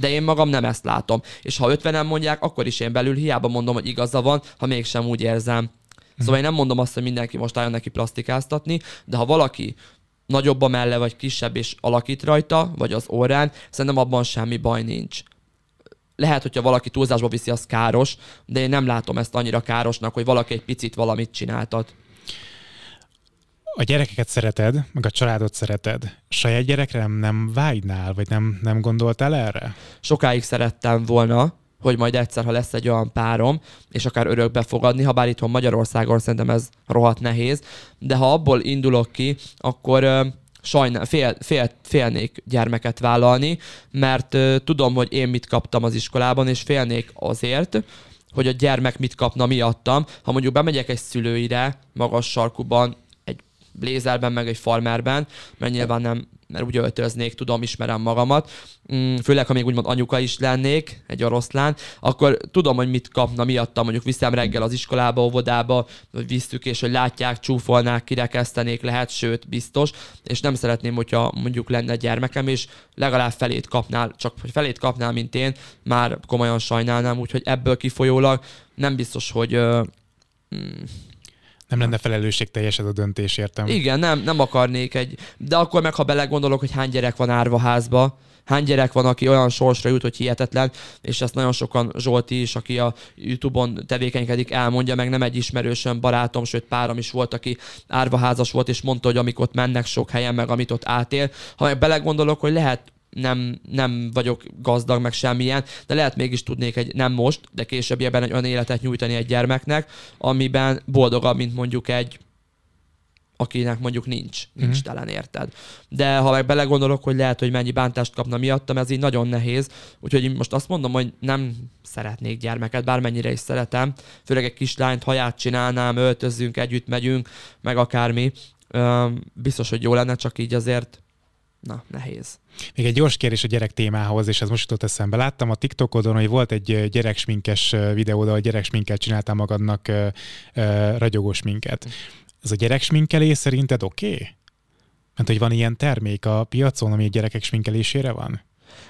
De én magam nem ezt látom. És ha ötvenen mondják, akkor is én belül hiába mondom, hogy igaza van, ha mégsem úgy érzem. Szóval én nem mondom azt, hogy mindenki most álljon neki plastikáztatni, de ha valaki nagyobb a melle, vagy kisebb, és alakít rajta, vagy az órán, szerintem abban semmi baj nincs lehet, hogyha valaki túlzásba viszi, az káros, de én nem látom ezt annyira károsnak, hogy valaki egy picit valamit csináltat. A gyerekeket szereted, meg a családot szereted. Saját gyerekre nem, nem vágynál, vagy nem, nem gondoltál erre? Sokáig szerettem volna, hogy majd egyszer, ha lesz egy olyan párom, és akár örökbe fogadni, ha bár itthon Magyarországon szerintem ez rohadt nehéz, de ha abból indulok ki, akkor sajnál, fél, fél, félnék gyermeket vállalni, mert tudom, hogy én mit kaptam az iskolában, és félnék azért, hogy a gyermek mit kapna miattam. Ha mondjuk bemegyek egy szülőire, magas sarkuban, egy blézerben, meg egy farmerben, mert nyilván nem mert úgy öltöznék, tudom, ismerem magamat, mm, főleg ha még úgymond anyuka is lennék, egy oroszlán, akkor tudom, hogy mit kapna miattam, mondjuk viszem reggel az iskolába, óvodába, vagy visszük, és hogy látják, csúfolnák, kirekesztenék, lehet, sőt, biztos, és nem szeretném, hogyha mondjuk lenne gyermekem, és legalább felét kapnál, csak hogy felét kapnál, mint én, már komolyan sajnálnám, úgyhogy ebből kifolyólag nem biztos, hogy mm, nem lenne felelősség teljes ez a döntés, értem. Igen, nem, nem akarnék egy... De akkor meg, ha belegondolok, hogy hány gyerek van árvaházba, hány gyerek van, aki olyan sorsra jut, hogy hihetetlen, és ezt nagyon sokan Zsolti is, aki a Youtube-on tevékenykedik, elmondja, meg nem egy ismerősöm, barátom, sőt párom is volt, aki árvaházas volt, és mondta, hogy amik ott mennek sok helyen, meg amit ott átél. Ha meg belegondolok, hogy lehet nem, nem vagyok gazdag, meg semmilyen, de lehet mégis tudnék egy, nem most, de későbbiekben egy olyan életet nyújtani egy gyermeknek, amiben boldogabb, mint mondjuk egy akinek mondjuk nincs, nincs mm-hmm. telen, érted. De ha meg belegondolok, hogy lehet, hogy mennyi bántást kapna miattam, ez így nagyon nehéz. Úgyhogy én most azt mondom, hogy nem szeretnék gyermeket, bármennyire is szeretem. Főleg egy kislányt, haját csinálnám, öltözzünk, együtt megyünk, meg akármi. biztos, hogy jó lenne, csak így azért na, nehéz. Még egy gyors kérdés a gyerek témához, és ez most jutott eszembe. Láttam a TikTokodon, hogy volt egy gyereksminkes videó, ahol gyereksminket csináltál magadnak uh, ragyogós minket. Ez a gyereksminkelés szerinted oké? Okay? Mert hogy van ilyen termék a piacon, ami a gyerekek sminkelésére van?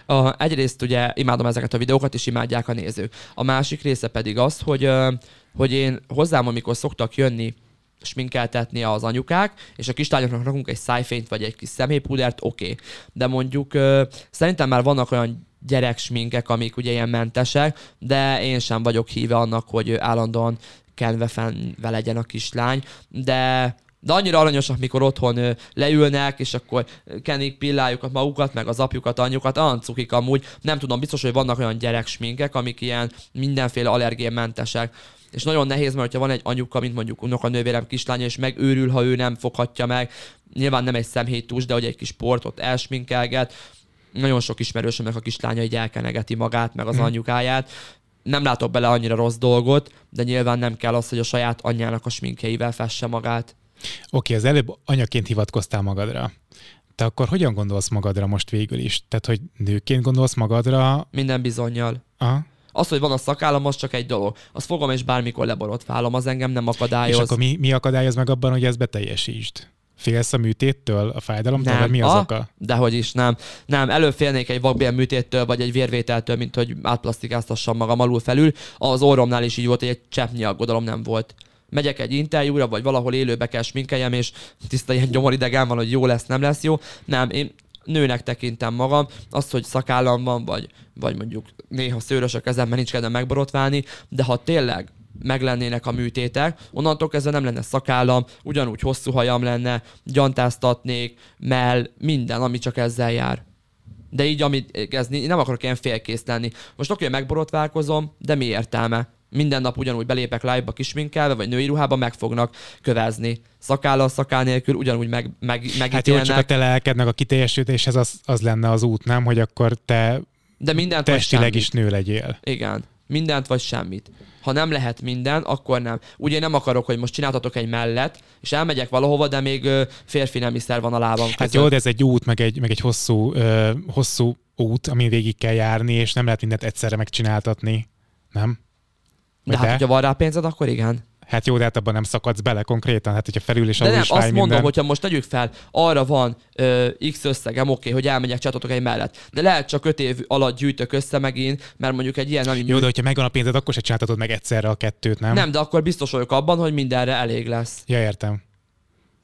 A, egyrészt ugye imádom ezeket a videókat, és imádják a nézők. A másik része pedig az, hogy, hogy én hozzám, amikor szoktak jönni sminkeltetni az anyukák, és a kislányoknak rakunk egy szájfényt vagy egy kis szemhéjpúdert, oké. Okay. De mondjuk szerintem már vannak olyan gyereksminkek, amik ugye ilyen mentesek, de én sem vagyok híve annak, hogy állandóan kenve fenve legyen a kislány, de de annyira aranyosak, mikor otthon leülnek, és akkor kenik, pilláljuk magukat, meg az apjukat, anyjukat, ancukik amúgy. Nem tudom, biztos, hogy vannak olyan gyereksminkek, amik ilyen mindenféle allergénmentesek és nagyon nehéz, mert ha van egy anyuka, mint mondjuk unoka nővérem kislánya, és megőrül, ha ő nem foghatja meg, nyilván nem egy szemhétus, de hogy egy kis portot elsminkelget, nagyon sok ismerősömnek a kislánya így elkenegeti magát, meg az hmm. anyukáját, nem látok bele annyira rossz dolgot, de nyilván nem kell az, hogy a saját anyjának a sminkjeivel fesse magát. Oké, okay, az előbb anyaként hivatkoztál magadra. Te akkor hogyan gondolsz magadra most végül is? Tehát, hogy nőként gondolsz magadra? Minden bizonyal. Aha. Az, hogy van a szakállam, az csak egy dolog. Azt fogom, és bármikor leborotválom, az engem nem akadályoz. És akkor mi, mi akadályoz meg abban, hogy ezt beteljesítsd? Félsz a műtéttől, a fájdalomtól, nem. vagy mi az a, ah, oka? Dehogy is, nem. Nem, előfélnék egy vakbél műtéttől, vagy egy vérvételtől, mint hogy átplasztikáztassam magam alul felül. Az orromnál is így volt, hogy egy cseppnyi aggodalom nem volt megyek egy interjúra, vagy valahol élőbe kell sminkeljem, és tiszta ilyen gyomoridegen van, hogy jó lesz, nem lesz jó. Nem, én nőnek tekintem magam, azt, hogy szakállam van, vagy, vagy mondjuk néha szőrös a kezemben, nincs kedvem megborotválni, de ha tényleg meglennének a műtétek, onnantól kezdve nem lenne szakállam, ugyanúgy hosszú hajam lenne, gyantáztatnék, mell, minden, ami csak ezzel jár. De így, amit ez, nem akarok ilyen félkész lenni. Most oké, megborotválkozom, de mi értelme? Minden nap ugyanúgy belépek live-ba kisminkelve, vagy női ruhába, meg fognak kövezni. Szakállal, szakál nélkül ugyanúgy meg, meg, megítélnek. Hát jó, csak a te lelkednek a kiteljesítéshez az, az lenne az út, nem? Hogy akkor te De mindent testileg is nő legyél. Igen. Mindent vagy semmit. Ha nem lehet minden, akkor nem. Ugye én nem akarok, hogy most csináltatok egy mellet, és elmegyek valahova, de még férfi nemiszer van a lábam között. Hát jó, de ez egy út, meg egy, meg egy hosszú, ö, hosszú út, amin végig kell járni, és nem lehet mindent egyszerre megcsináltatni. Nem? De hát, te? hogyha van rá pénzed, akkor igen. Hát jó, de hát abban nem szakadsz bele konkrétan. Hát, hogyha felül és De alul nem, is azt fáj mondom, minden. hogyha most tegyük fel, arra van ö, X összegem, oké, hogy elmegyek, csatotok egy mellett. De lehet csak öt év alatt gyűjtök össze megint, mert mondjuk egy ilyen, ami Jó, de hogyha megvan a pénzed, akkor se csináltatod meg egyszerre a kettőt, nem? nem, de akkor biztos vagyok abban, hogy mindenre elég lesz. Ja, értem.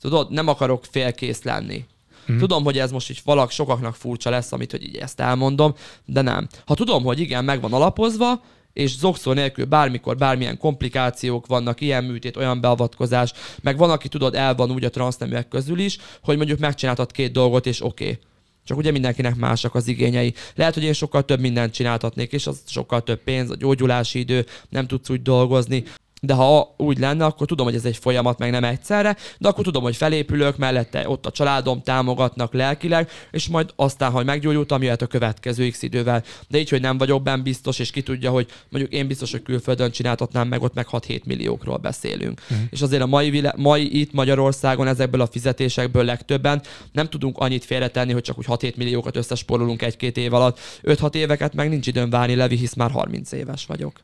Tudod, nem akarok félkész lenni. Mhm. Tudom, hogy ez most így valak sokaknak furcsa lesz, amit, hogy így ezt elmondom, de nem. Ha tudom, hogy igen, meg van alapozva, és zokszó nélkül bármikor bármilyen komplikációk vannak, ilyen műtét, olyan beavatkozás, meg van, aki tudod, el van úgy a transzneműek közül is, hogy mondjuk megcsináltad két dolgot, és oké. Okay. Csak ugye mindenkinek másak az igényei. Lehet, hogy én sokkal több mindent csináltatnék, és az sokkal több pénz, a gyógyulási idő, nem tudsz úgy dolgozni. De ha úgy lenne, akkor tudom, hogy ez egy folyamat, meg nem egyszerre, de akkor tudom, hogy felépülök, mellette ott a családom támogatnak lelkileg, és majd aztán, hogy meggyógyultam, jöhet a következő x idővel. De így, hogy nem vagyok benne biztos, és ki tudja, hogy mondjuk én biztos, hogy külföldön csináltatnám meg, ott meg 6-7 milliókról beszélünk. Mhm. És azért a mai, vilá- mai itt Magyarországon ezekből a fizetésekből legtöbben nem tudunk annyit félretenni, hogy csak úgy 6-7 milliókat összespórolunk egy-két év alatt. 5-6 éveket meg nincs időm várni, Levi, hisz már 30 éves vagyok.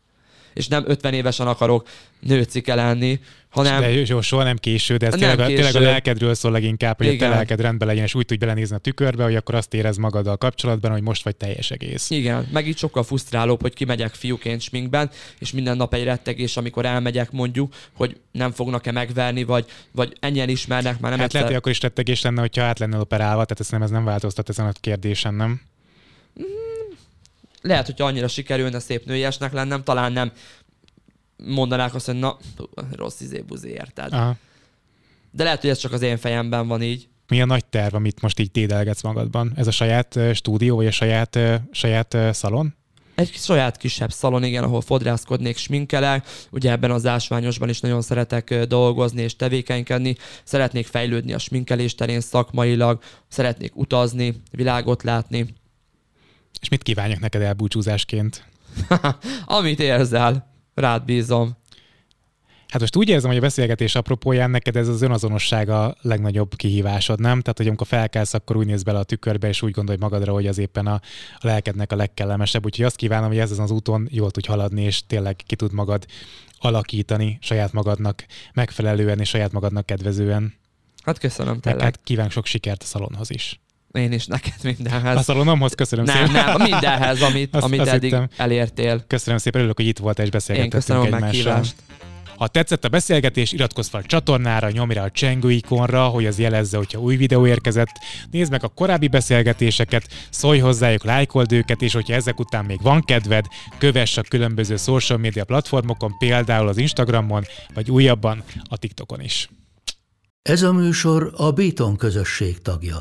És nem 50 évesen akarok nőcike lenni, hanem De jó, soha nem késő, de ez Nem tényleg, a, tényleg a késő. lelkedről szól leginkább, hogy a te Igen. lelked rendben legyen, és úgy tudj belenézni a tükörbe, hogy akkor azt érez magaddal kapcsolatban, hogy most vagy teljes egész. Igen, meg így sokkal frusztrálóbb, hogy kimegyek fiúként sminkben, és minden nap egy rettegés, amikor elmegyek mondjuk, hogy nem fognak-e megverni, vagy, vagy ennyien ismernek, már nem hát egyszer... lehet, hogy akkor is tettegés lenne, hogyha át lenne operálva, tehát ez nem, ez nem változtat ezen a kérdésen, nem? Lehet, hogy annyira sikerülne szép nőiesnek lennem, talán nem mondanák azt, hogy na, rossz izé buzi, érted? Aha. De lehet, hogy ez csak az én fejemben van így. Mi a nagy terv, amit most így dédelgetsz magadban? Ez a saját stúdió, vagy a saját, saját szalon? Egy saját kisebb szalon, igen, ahol fodrászkodnék, sminkelek. Ugye ebben az ásványosban is nagyon szeretek dolgozni és tevékenykedni. Szeretnék fejlődni a sminkelés terén szakmailag, szeretnék utazni, világot látni. És mit kívánjak neked elbúcsúzásként? Amit érzel, rád bízom. Hát most úgy érzem, hogy a beszélgetés apropóján neked ez az önazonosság a legnagyobb kihívásod, nem? Tehát, hogy amikor felkelsz, akkor úgy néz bele a tükörbe, és úgy gondolj magadra, hogy az éppen a, a lelkednek a legkellemesebb. Úgyhogy azt kívánom, hogy ezen az úton jól tudj haladni, és tényleg ki tud magad alakítani saját magadnak megfelelően és saját magadnak kedvezően. Hát köszönöm tényleg. hát kívánok sok sikert a szalonhoz is. Én is neked A mindenhez. szalonomhoz köszönöm Nem, szépen. nem, mindenhez, amit, Azt- amit azt eddig hittem. elértél. Köszönöm szépen, örülök, hogy itt voltál és Én beszélgettünk köszönöm a egymással. meghívást. Ha tetszett a beszélgetés, iratkozz fel a csatornára, nyomj rá a csengő ikonra, hogy az jelezze, hogyha új videó érkezett. Nézd meg a korábbi beszélgetéseket, szólj hozzájuk, lájkold őket, és hogyha ezek után még van kedved, kövess a különböző social media platformokon, például az Instagramon, vagy újabban a TikTokon is. Ez a műsor a Béton közösség tagja.